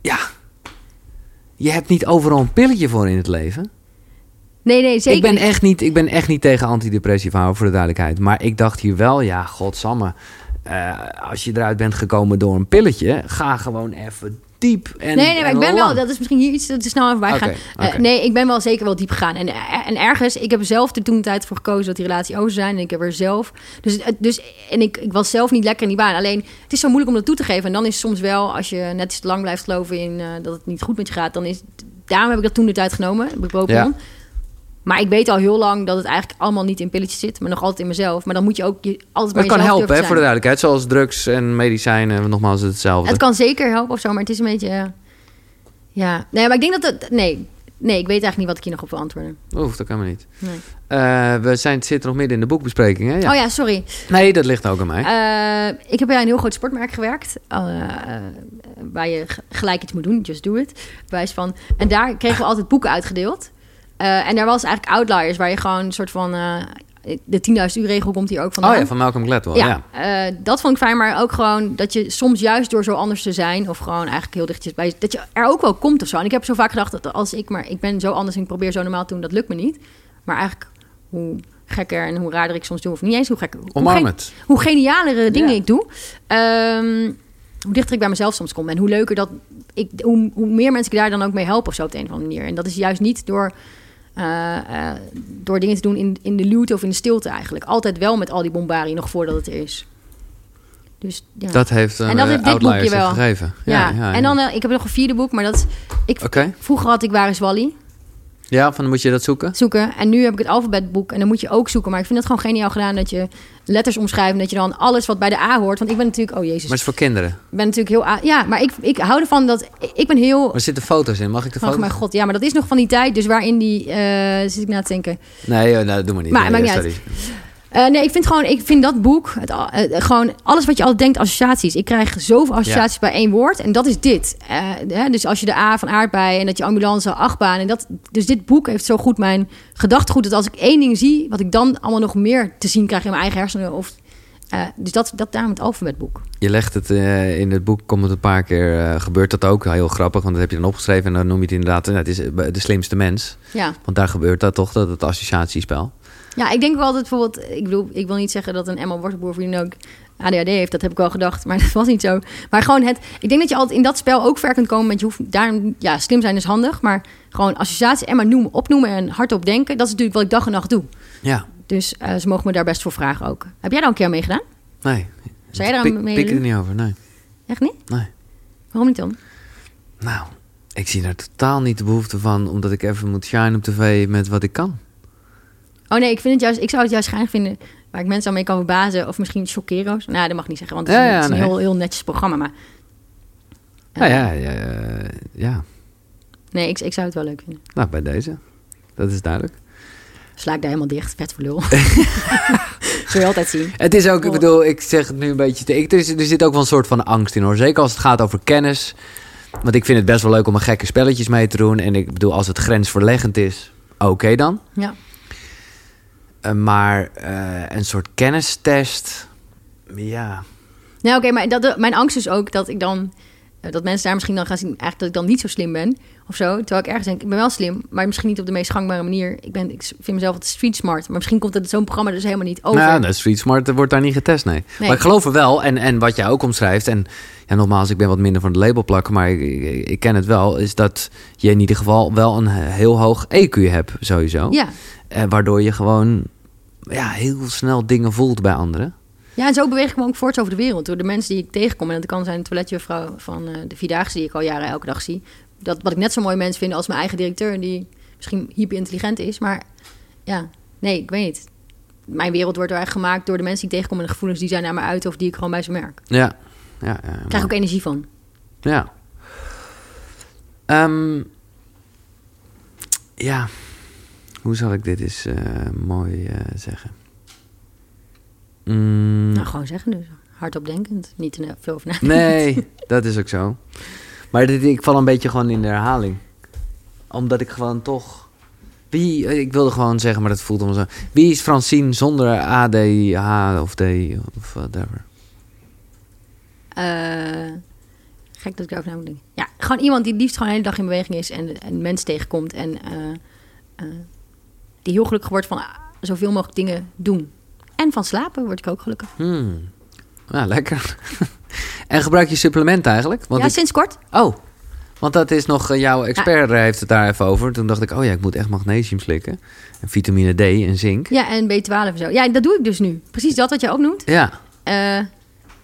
Ja. Je hebt niet overal een pilletje voor in het leven. Nee, nee, zeker. Ik ben, echt niet, ik ben echt niet tegen antidepressiva, voor de duidelijkheid. Maar ik dacht hier wel, ja, godsamme. eh, als je eruit bent gekomen door een pilletje, ga gewoon even diep en Nee, nee, maar ik ben wel, dat is misschien hier iets te snel aan voorbij gaan. Eh, nee, ik ben wel zeker wel diep gegaan. En, en ergens, ik heb zelf er toen de tijd voor gekozen dat die relatie over zou zijn. En ik heb er zelf. Dus, het- dus en ik, ik was zelf niet lekker in die baan. Alleen, het is zo moeilijk om dat toe te geven. En dan is soms wel, als je net iets te lang blijft geloven in eh, dat het niet goed met je gaat, dan is. Daarom heb ik dat toen de tijd genomen, besproken. Ja. Maar ik weet al heel lang dat het eigenlijk allemaal niet in pilletjes zit, maar nog altijd in mezelf. Maar dan moet je ook je, altijd maar Het kan helpen, hè, voor de duidelijkheid. Zoals drugs en medicijnen, nogmaals hetzelfde. Het kan zeker helpen of zo, maar het is een beetje. ja, nee, maar ik denk dat het. Nee, nee, ik weet eigenlijk niet wat ik hier nog op wil antwoorden. Oef, dat kan maar niet. Nee. Eh, we zijn, zitten nog midden in de boekbespreking, hè? Ja. Oh ja, sorry. Nee, dat ligt ook aan mij. Eh, ik heb bij een heel groot sportmerk gewerkt. eh, waar je gelijk iets moet doen. Just do it. Wijs van. En daar kregen we altijd boeken uitgedeeld. Eh, en daar was eigenlijk Outliers. Waar je gewoon een soort van... eh, de 10.000 uur regel komt hier ook vandaan. oh ja, van Malcolm Gladwell, ja. Ja, eh, dat vond ik fijn. Maar ook gewoon dat je soms juist door zo anders te zijn... of gewoon eigenlijk heel dichtjes bij... dat je er ook wel komt of zo. En ik heb zo vaak gedacht dat als ik... maar ik ben zo anders en ik probeer zo normaal te doen... dat lukt me niet. Maar eigenlijk hoe gekker en hoe raarder ik soms doe... of niet eens hoe gekker... hoe het. hoe genialere dingen Ja. ik doe, ehm, hoe dichter ik bij mezelf soms kom. En hoe leuker dat ik, hoe, hoe meer mensen ik daar dan ook mee helpen of zo op de een of andere manier. En dat is juist niet door, eh, eh, door dingen te doen in, in de luwte of in de stilte eigenlijk. Altijd wel met al die bombarie nog voordat het er is. Dus ja. Dat heeft, uh, En dat heeft dit Outliers boekje wel. gegeven. ja. en dan, eh, ik heb nog een vierde boek, maar dat is, ik, vroeger had ik Waar is Wally? Ja, van moet je dat zoeken? zoeken. En nu heb ik het alfabetboek en dan moet je ook zoeken. Maar ik vind het gewoon geniaal gedaan dat je letters omschrijft. En dat je dan alles wat bij de A hoort. Want ik ben natuurlijk, oh jezus, Maar het is voor kinderen. ik ben natuurlijk heel... A- Ja, maar ik, ik hou ervan dat... Ik ben heel... Er zitten foto's in. Mag ik de Oh foto's? mijn god, ja, maar dat is nog van die tijd. Dus waarin die... eh, zit ik na te denken. Nee, oh, nou, doe maar niet. Maar nee, maakt niet sorry. Eh, nee, ik vind gewoon... Ik vind dat boek... Het, al- eh, gewoon alles wat je altijd denkt, associaties. Ik krijg zoveel associaties bij één woord. En dat is dit. Eh, hè, dus als je de A van aardbei en dat je ambulance, achtbaan. En dat, dus dit boek heeft zo goed mijn gedachtegoed. Dat als ik één ding zie, wat ik dan allemaal nog meer te zien krijg in mijn eigen hersenen. Of, dus dat, dat daarom het alfabetboek. Je legt het in het boek, komt het een paar keer, gebeurt dat ook. Heel grappig, want dat heb je dan opgeschreven. En dan noem je het inderdaad, nou, het is de slimste mens. Ja. Want daar gebeurt dat toch, dat het associatiespel. Ja, ik denk wel dat bijvoorbeeld... Ik bedoel, ik wil niet zeggen dat een Emma Wortelboer voor ook ADHD heeft. Dat heb ik wel gedacht, maar dat was niet zo. Maar gewoon het... Ik denk dat je altijd in dat spel ook ver kunt komen met je hoeft... Daarom, ja, slim zijn is handig, maar gewoon associatie, Emma noemen, opnoemen en hardop denken. Dat is natuurlijk wat ik dag en nacht doe. Ja, Dus eh, ze mogen me daar best voor vragen ook. Heb jij daar een keer aan meegedaan? nee. Zou jij daar Pik, aan pik meedoen? er niet over, nee. Echt niet? nee. Waarom niet dan? Nou, ik zie daar totaal niet de behoefte van... omdat ik even moet shine op tv met wat ik kan. Oh nee, ik, vind het juist, ik zou het juist geinig vinden... waar ik mensen aan mee kan verbazen of misschien zo. Nou, dat mag ik niet zeggen, want het is, Ja, een- ja, het is een nee. heel, heel netjes programma. Maar, Nou Eh, ja, ja, ja, ja. Nee, ik, ik zou het wel leuk vinden. Nou, bij deze. Dat is duidelijk. Sla ik daar helemaal dicht, vet voor lul. Zul je altijd zien. Het is ook, ik bedoel, ik zeg het nu een beetje... Te, ik, er, is- er zit ook wel een soort van angst in hoor. Zeker als het gaat over kennis. Want ik vind het best wel leuk om een gekke spelletjes mee te doen. En ik bedoel, als het grensverleggend is, oké dan. Ja. Eh, maar eh, een soort kennistest, ja. Nou, oké, maar dat, mijn angst is ook dat ik dan... eh, Dat mensen daar misschien dan gaan zien eigenlijk dat ik dan niet zo slim ben. Of zo. Terwijl ik ergens denk, ik ben wel slim. Maar misschien niet op de meest gangbare manier. Ik, ben, ik vind mezelf wat street smart. Maar misschien komt het zo'n programma dus helemaal niet over. Nou, de Street Smart wordt daar niet getest, nee. Nee. Maar ik geloof er wel, en, en wat jij ook omschrijft... en ja, nogmaals, ik ben wat minder van het label plakken... maar ik, ik, ik ken het wel, is dat je in ieder geval wel een heel hoog EQ hebt, sowieso. Ja. Eh, waardoor je gewoon ja, heel snel dingen voelt bij anderen. ja, en zo beweeg ik me ook voorts over de wereld. Door de mensen die ik tegenkom. En dat kan zijn een toiletjuffrouw van eh, de Vierdaagse... die ik al jaren elke dag zie. Dat, wat ik net zo mooi mens vind als mijn eigen directeur... die misschien hyperintelligent is. Maar ja, nee, ik weet niet. Mijn wereld wordt er eigenlijk gemaakt door de mensen die ik tegenkom... en de gevoelens die zij naar me uit of die ik gewoon bij ze merk. Ja, ja, ja. Ik krijg ik ook energie van. Ja. Ehm, ja. Hoe zal ik dit eens eh, mooi eh, zeggen? Mm, Nou, gewoon zeggen dus. Hardop denkend. Niet te veel over na. nee, dat is ook zo. Maar dit, ik val een beetje gewoon in de herhaling. Omdat ik gewoon toch... Wie, ik wilde gewoon zeggen, maar dat voelt allemaal zo. Wie is Francine zonder A, D, H of D of whatever? Eh, gek dat ik daarover na moet denken. Ja, gewoon iemand die liefst gewoon de hele dag in beweging is en, en mensen tegenkomt. En, eh, eh, die heel gelukkig wordt van ah, zoveel mogelijk dingen doen. En van slapen word ik ook gelukkig. Hmm. Ja, lekker. en gebruik je supplementen eigenlijk? Want ja, ik- sinds kort. Oh, want dat is nog... eh, jouw expert eh, heeft het daar even over. Toen dacht ik, oh ja, ik moet echt magnesium slikken. En vitamine D en zink. Ja, en B12 en zo. Ja, dat doe ik dus nu. Precies dat wat jij ook noemt. Ja, Eh,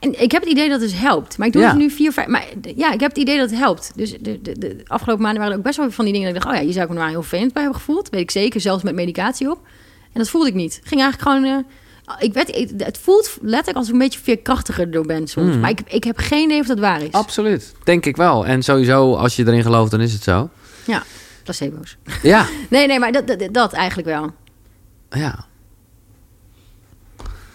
en ik heb het idee dat het dus helpt. Maar ik doe Ja. het nu vier, vijf... Maar ja, ik heb het idee dat het helpt. Dus de, de, de afgelopen maanden waren er ook best wel van die dingen... dat ik dacht, oh ja, hier zou ik me nou heel vervelend bij hebben gevoeld. Weet ik zeker, zelfs met medicatie op. En dat voelde ik niet. Ging eigenlijk gewoon... eh, ik werd, het voelt letterlijk als ik een beetje veerkrachtiger door ben soms. Mm. Maar ik, ik heb geen idee of dat waar is. absoluut. Denk ik wel. En sowieso, als je erin gelooft, dan is het zo. Ja, placebo's. Ja, Nee, nee, maar dat, dat, dat eigenlijk wel. ja,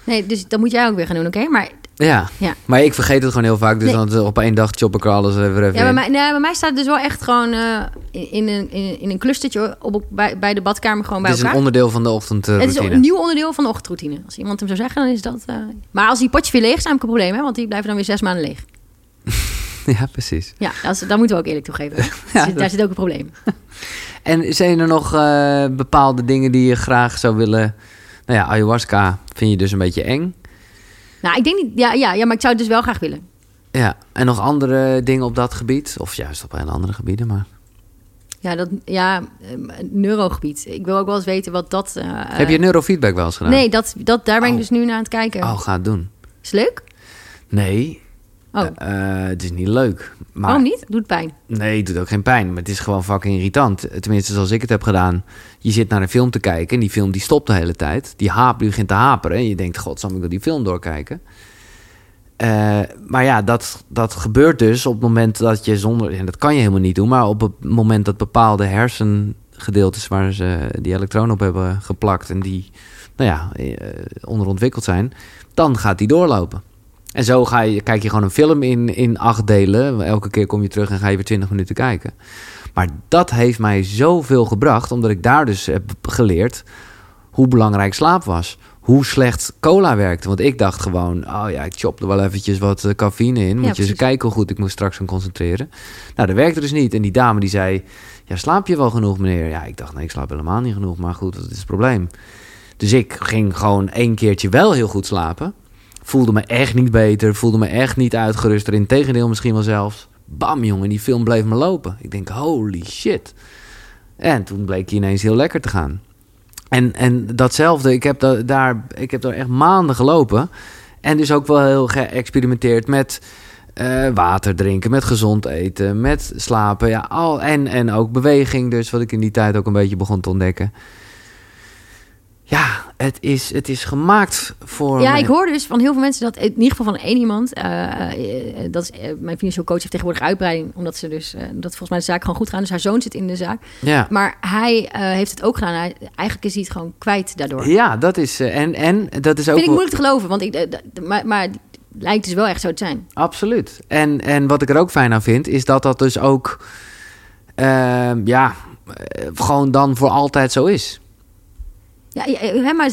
Nee, dus dat moet jij ook weer gaan doen, oké? Maar, ja. Ja. Maar ik vergeet het gewoon heel vaak. Dus Nee. dan op één dag chop ik er alles even, ja, bij mij, nee, bij mij staat het dus wel echt gewoon eh, in, een, in, in een clustertje op, bij, bij de badkamer gewoon bij Het is een elkaar. onderdeel van de Het is ochtendroutine. een nieuw onderdeel van de ochtendroutine. Als iemand hem zou zeggen, dan is dat... eh, Maar als die potjes weer leeg zijn, heb ik een probleem, hè? Want die blijven dan weer zes maanden leeg. Ja, precies. Ja, dat, moeten we ook eerlijk toegeven. Ja, Daar zit- dat- Daar zit ook een probleem. En zijn er nog eh, bepaalde dingen die je graag zou willen... Nou ja, ayahuasca vind je dus een beetje eng. Nou, ik denk niet... Ja, ja, ja, maar ik zou het dus wel graag willen. Ja, en nog andere dingen op dat gebied? Of juist op hele andere gebieden, maar... Ja, dat... Ja, eh, neurogebied. Ik wil ook wel eens weten wat dat... eh, Heb je neurofeedback wel eens gedaan? Nee, dat, dat, daar ben ik Oh. dus nu naar aan het kijken. Oh, ga het doen. Is leuk? Nee, Oh, eh, het is niet leuk. Maar, waarom niet? Doet pijn. Nee, het doet ook geen pijn. Maar het is gewoon fucking irritant. Tenminste, zoals ik het heb gedaan. Je zit naar een film te kijken en die film die stopt de hele tijd. Die haap, die begint te haperen. En je denkt, god, zal ik wil die film doorkijken? Eh, maar ja, dat, dat gebeurt dus op het moment dat je zonder... En dat kan je helemaal niet doen. Maar op het moment dat bepaalde hersengedeeltes... waar ze die elektronen op hebben geplakt... en die, nou ja, eh, onderontwikkeld zijn... dan gaat die doorlopen. En zo ga je, kijk je gewoon een film in, in acht delen. Elke keer kom je terug en ga je weer twintig minuten kijken. Maar dat heeft mij zoveel gebracht, omdat ik daar dus heb geleerd hoe belangrijk slaap was. Hoe slecht cola werkte. Want ik dacht gewoon, oh ja, ik chop er wel eventjes wat eh, cafeïne in. Moet je eens kijken hoe goed ik me straks gaan concentreren. Nou, dat werkte dus niet. En die dame die zei, ja, slaap je wel genoeg, meneer? Ja, ik dacht, nee, ik slaap helemaal niet genoeg. Maar goed, wat is het probleem? Dus ik ging gewoon één keertje wel heel goed slapen. Voelde me echt niet beter. Voelde me echt niet uitgeruster. Integendeel misschien wel zelfs. Bam, jongen, die film bleef me lopen. Ik denk, holy shit. En toen bleek hij ineens heel lekker te gaan. En, en datzelfde, ik heb, da- daar, ik heb daar echt maanden gelopen. En dus ook wel heel geëxperimenteerd met eh, water drinken, met gezond eten, met slapen. Ja, al, en, en ook beweging, dus wat ik in die tijd ook een beetje begon te ontdekken. Ja, het is, het is gemaakt voor. Ja, ik hoor dus van heel veel mensen dat, in ieder geval van één iemand, eh, eh, dat is, eh, mijn financieel coach heeft tegenwoordig uitbreiding, omdat ze dus, dat volgens mij de zaak gewoon goed gaat. Dus haar zoon zit in de zaak. Ja. Maar hij heeft het ook gedaan. Hij, eigenlijk is hij het gewoon kwijt daardoor. Ja, dat is. en, en dat is ook. Vind ik moeilijk te geloven, want ik, maar, maar lijkt dus wel echt zo te zijn. Absoluut. En, en wat ik er ook fijn aan vind, is dat dat dus ook. ehm, ja, gewoon dan voor altijd zo is. Ja, maar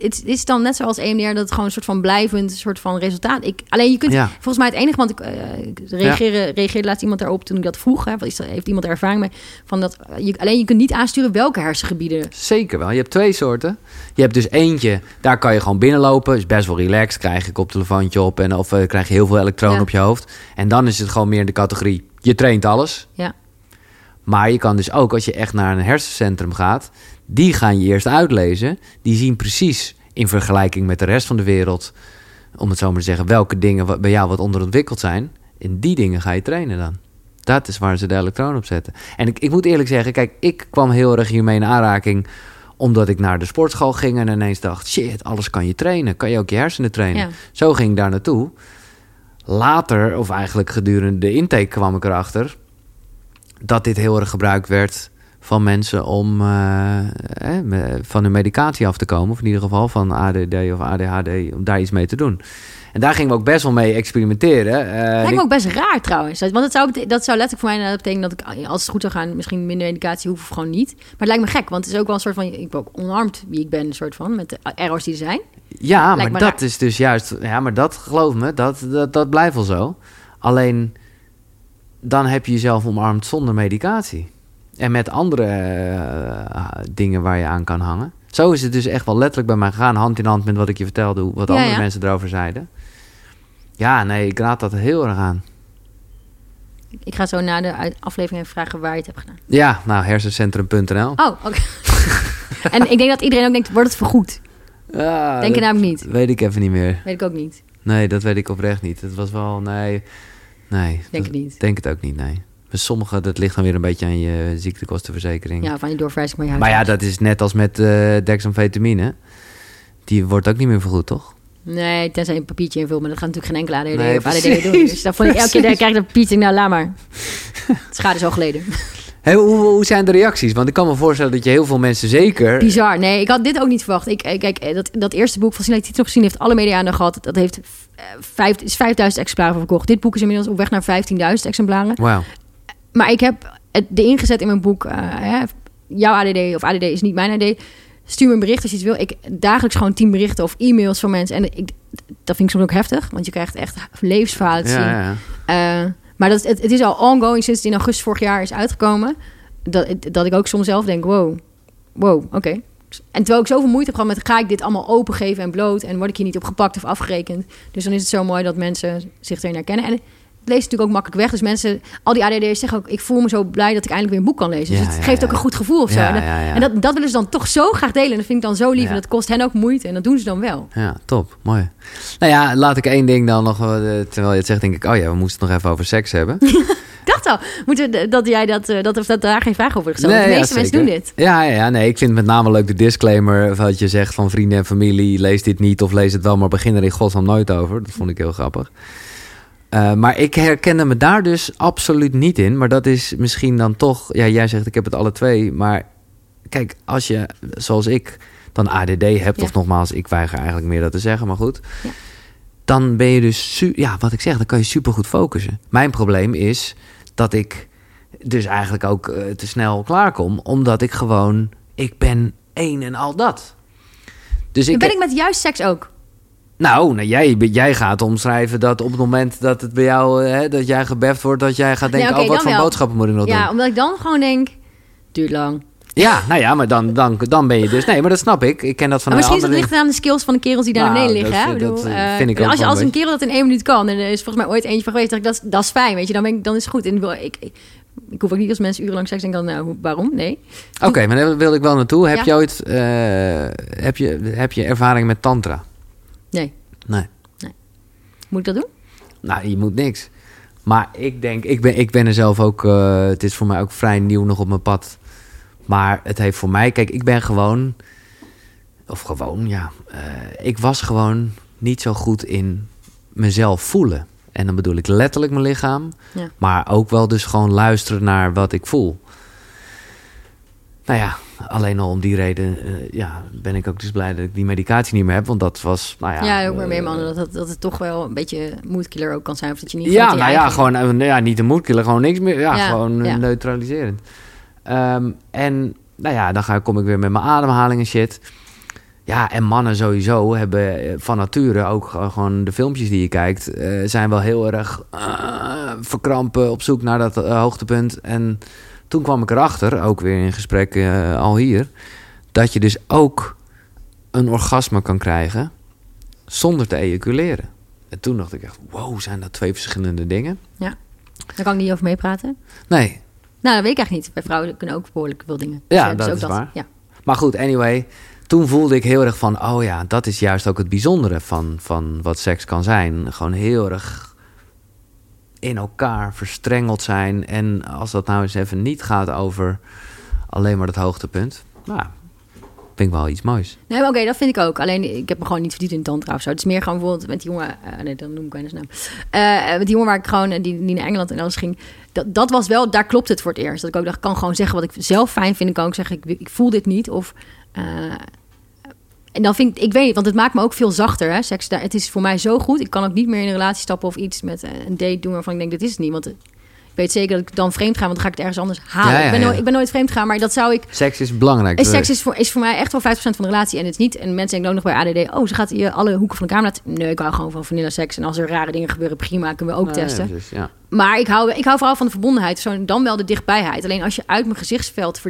het is dan net zoals EMDR dat het gewoon een soort van blijvend soort van resultaat. Ik, alleen je kunt Ja. volgens mij het enige, want ik ik reageerde, reageerde laatst iemand daarop toen ik dat vroeg. Hè, wat is dat, heeft iemand er ervaring mee? Van dat, eh, je, alleen je kunt niet aansturen welke hersengebieden. Zeker wel. Je hebt twee soorten. Je hebt dus eentje, daar kan je gewoon binnenlopen. Is best wel relaxed. Krijg je koptelefoontje op en of eh, krijg je heel veel elektronen Ja. op je hoofd. En dan is het gewoon meer in de categorie: je traint alles. Ja. Maar je kan dus ook, als je echt naar een hersencentrum gaat, die gaan je eerst uitlezen. Die zien precies in vergelijking met de rest van de wereld, om het zo maar te zeggen, welke dingen bij jou wat onderontwikkeld zijn. En die dingen ga je trainen dan. Dat is waar ze de elektronen op zetten. En ik, ik moet eerlijk zeggen, kijk, ik kwam heel erg hiermee in aanraking omdat ik naar de sportschool ging en ineens dacht: shit, alles kan je trainen. Kan je ook je hersenen trainen? Ja. Zo ging ik daar naartoe. Later, of eigenlijk gedurende de intake, kwam ik erachter dat dit heel erg gebruikt werd van mensen om eh, eh, van hun medicatie af te komen. Of in ieder geval van ADD of ADHD, om daar iets mee te doen. En daar gingen we ook best wel mee experimenteren. Eh, Lijkt me ook best raar trouwens. Want dat zou, dat zou letterlijk voor mij inderdaad betekenen dat ik, als het goed zou gaan, misschien minder medicatie hoef of gewoon niet. Maar het lijkt me gek, want het is ook wel een soort van, ik ben ook omarmd wie ik ben, een soort van, met de errors die er zijn. Ja, Lijkt maar dat raar. is dus juist... Ja, maar dat, geloof me, dat, dat, dat blijft wel zo. Alleen, dan heb je jezelf omarmd zonder medicatie. En met andere eh, dingen waar je aan kan hangen. Zo is het dus echt wel letterlijk bij mij gegaan. Hand in hand met wat ik je vertelde. Wat Ja, andere ja. mensen erover zeiden. Ja, nee, ik raad dat heel erg aan. Ik ga zo na de aflevering even vragen waar je het hebt gedaan. Ja, nou, hersencentrum.nl. Oh, oké. en ik denk dat iedereen ook denkt, wordt het vergoed? Ja, Denk je namelijk niet. Weet ik even niet meer. Weet ik ook niet. Nee, dat weet ik oprecht niet. Het was wel, nee. Nee. Denk dat- het niet. Denk het ook niet, nee. Bij sommigen, dat ligt dan weer een beetje aan je ziektekostenverzekering. Ja, van je doorverwijzing van je maar ja, dat is net als met eh dexamfetamine. Die wordt ook niet meer vergoed, toch? Nee, tenzij je een papiertje invult, maar dat gaat natuurlijk geen enkele ADD Nee, of ADD doen. Dus dan vond ik elke keer, krijg ik een papiertje, nou laat maar. Schade is al geleden. Hey, hoe, hoe zijn de reacties? Want ik kan me voorstellen dat je heel veel mensen zeker... Bizar. Nee, ik had dit ook niet verwacht. Ik, eh, kijk, eh, dat, dat eerste boek van Sinai Titel gezien heeft alle media aandacht gehad. Dat heeft vijf, is 5000 exemplaren verkocht. Dit boek is inmiddels op weg naar 15.000 exemplaren. Wauw. Maar ik heb het erin gezet in mijn boek. eh, hè, jouw ADD of ADD is niet mijn ADD. Stuur me een bericht als je het wil. Ik dagelijks gewoon 10 berichten of e-mails van mensen. En ik, dat vind ik soms ook heftig. Want je krijgt echt levensverhalen te zien. Ja, ja. Eh, maar dat, het, het is al ongoing sinds het in augustus vorig jaar is uitgekomen. Dat, dat ik ook soms zelf denk, wow, wow, oké. En terwijl ik zoveel moeite heb gehad met... ga ik dit allemaal opengeven en bloot... en word ik hier niet op gepakt of afgerekend. Dus dan is het zo mooi dat mensen zich erin herkennen. En het leest natuurlijk ook makkelijk weg. Dus mensen, al die ADD'ers zeggen ook... ik voel me zo blij dat ik eindelijk weer een boek kan lezen. Dus het ja, geeft ja. ook een goed gevoel of zo. En dat, dat, willen ze dan toch zo graag delen. En dat vind ik dan zo lief. En dat kost hen ook moeite. En dat doen ze dan wel. Ja, top. Mooi. Nou ja, laat ik één ding dan nog... eh, terwijl je het zegt, denk ik... oh ja, we moesten het nog even over seks hebben. Ik dacht al, moeten dat jij dat, eh, dat, of dat daar geen vraag over gesteld. Nee, de meeste mensen doen dit. Ja, ja, ja, nee, ik vind met name leuk de disclaimer... wat je zegt van vrienden en familie... lees dit niet of lees het wel... maar begin er in godsnaam nooit over. Dat vond ik heel grappig. Eh, maar ik herkende me daar dus absoluut niet in. Maar dat is misschien dan toch... Ja, jij zegt ik heb het alle twee. Maar kijk, als je, zoals ik, dan ADD hebt... Ja. of nogmaals, ik weiger eigenlijk meer dat te zeggen, maar goed... Ja. dan ben je dus... Ja, wat ik zeg, dan kan je supergoed focussen. Mijn probleem is dat ik dus eigenlijk ook eh, te snel klaarkom... omdat ik gewoon... Ik ben één en al dat. Dus ik, ben ik met juist seks ook. Nou, nou jij, jij gaat omschrijven dat op het moment dat het bij jou, eh, hè, dat jij gebeft wordt, dat jij gaat denken, Ja, oh, wat voor wel. boodschappen moet ik nog Ja, doen? omdat ik dan gewoon denk, duurt lang. Ja, nou ja, maar dan, dan, dan ben je dus, nee, maar dat snap ik. Ik ken dat van Maar misschien is het ligt aan de skills van de kerels die daar Nou, naar beneden dat liggen. Hè? bedoel, dat, eh, vind ik ook als, je, als een kerel dat in één minuut kan, en er is volgens mij ooit eentje van geweest, dat, is- dat is fijn, weet je, dan, ben ik, dan is het goed. En ik, ik, hoef ook niet als mensen urenlang seks denken, dan, nou, waarom? Nee. Oké, maar daar wil ik wel naartoe. Heb Ja. je ooit, eh, heb, je, heb je ervaring met tantra? Nee. Nee. Moet ik dat doen? Nou, je moet niks. Maar ik denk, ik ben, ik ben er zelf ook, eh, het is voor mij ook vrij nieuw nog op mijn pad. Maar het heeft voor mij, kijk, ik ben gewoon, of gewoon, ja, eh, ik was gewoon niet zo goed in mezelf voelen. En dan bedoel ik letterlijk mijn lichaam, Ja. maar ook wel dus gewoon luisteren naar wat ik voel. Nou ja, alleen al om die reden eh, ja, ben ik ook dus blij dat ik die medicatie niet meer heb. Want dat was, nou ja... Ja, ook maar eh, meer mannen, dat, dat, het toch wel een beetje moodkiller ook kan zijn. Of dat je niet ja, nou ja, gewoon eh, ja, niet de moedkiller, gewoon niks meer. Ja, Ja, gewoon ja. neutraliserend. Ehm, en nou ja, dan ga, kom ik weer met mijn ademhaling en shit. Ja, en mannen sowieso hebben van nature ook ge- gewoon de filmpjes die je kijkt, zijn wel heel erg verkrampen op zoek naar dat hoogtepunt. En toen kwam ik erachter, ook weer in gesprek eh, al hier, dat je dus ook een orgasme kan krijgen zonder te ejaculeren. En toen dacht ik echt, wow, zijn dat twee verschillende dingen? Daar kan ik niet over meepraten. Nee, Nou, dat weet ik eigenlijk niet. Bij vrouwen kunnen ook behoorlijk veel dingen. Ja, Dus dat ook is waar. Ja. maar goed, anyway. Toen voelde ik heel erg van, oh ja, dat is juist ook het bijzondere van, van wat seks kan zijn. Gewoon heel erg in elkaar verstrengeld zijn. En als dat nou eens even niet gaat over alleen maar het hoogtepunt. Nou, vind ik wel iets moois. Nee, oké, dat vind ik ook. Alleen, ik heb me gewoon niet verdiept in tantra of zo. Het is meer gewoon bijvoorbeeld met die jongen... eh, nee, dan noem ik zijn naam. Eh, met die jongen waar ik gewoon... die, die naar Engeland en alles ging. Dat, dat was wel... Daar klopt het voor het eerst. Dat ik ook dacht, ik kan gewoon zeggen wat ik zelf fijn vind. Ik kan ook zeggen, ik, ik voel dit niet. Of... eh, en dan vind ik... Ik weet want het maakt me ook veel zachter, hè. Seks, het is voor mij zo goed. Ik kan ook niet meer in een relatie stappen of iets met eh, een date doen... waarvan ik denk, dit is het niet. Want... eh, weet zeker dat ik dan vreemd ga, want dan ga ik het ergens anders halen. Ja, ja, ik, ben nooit, ik ben nooit vreemd gaan, maar dat zou ik... Seks is belangrijk. En seks is voor, is voor mij echt wel 50% van de relatie. En het is niet... En mensen denken ook nog bij ADD... Oh, ze gaat je alle hoeken van de kamer laten... Nee, ik hou gewoon van vanilla seks. En als er rare dingen gebeuren, prima, kunnen we ook ja, testen. Maar ik hou, ik hou vooral van de verbondenheid. Zo, dan wel de dichtbijheid. Alleen als je uit mijn gezichtsveld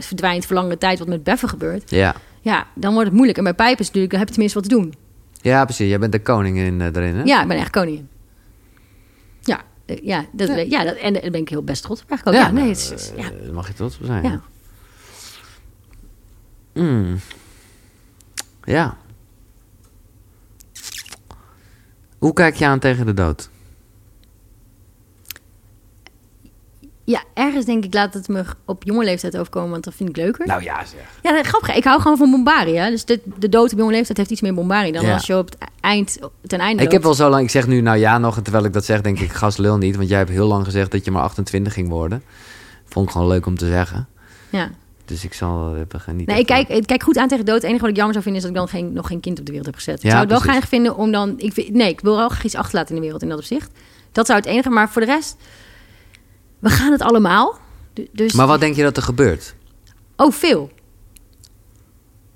verdwijnt voor langere tijd... wat met beffen gebeurt... Ja. Ja, dan wordt het moeilijk. En bij pijpen is natuurlijk... Dan heb je tenminste wat te doen. ja, precies. Jij bent de koning in, eh, erin, hè? Ja, ik ben echt koningin. Ja, eh, ja, dat, ja. dat, en daar ben ik heel best trots op eigenlijk ook. Ja, nee, het is- is- ja. eh, mag je trots op zijn. Ja. Mm. Ja. Hoe kijk je aan tegen de dood? Ja, ergens denk ik, laat het me op jonge leeftijd overkomen, want dat vind ik leuker. Nou ja, zeg. Ja, dat, grappig. Ik hou gewoon van bombarie. Hè? Dus de, de dood op jonge leeftijd heeft iets meer bombarie dan Ja. als je op het eind, ten einde Ik heb wel zo lang, ik zeg nu nou ja nog, en terwijl ik dat zeg, denk ik, gas lul niet. Want jij hebt heel lang gezegd dat je maar 28 ging worden. Vond ik gewoon leuk om te zeggen. Ja. Dus ik zal er even niet. Nee, ik kijk, ik kijk goed aan tegen de dood. Het enige wat ik jammer zou vinden is dat ik dan geen, nog geen kind op de wereld heb gezet. Ja, ik zou het wel precies. graag vinden om dan... Ik, nee, ik wil wel graag iets achterlaten in de wereld in dat opzicht. Dat zou het enige. Maar voor de rest, we gaan het allemaal. Du- Dus, Maar wat denk je dat er gebeurt? Oh, veel.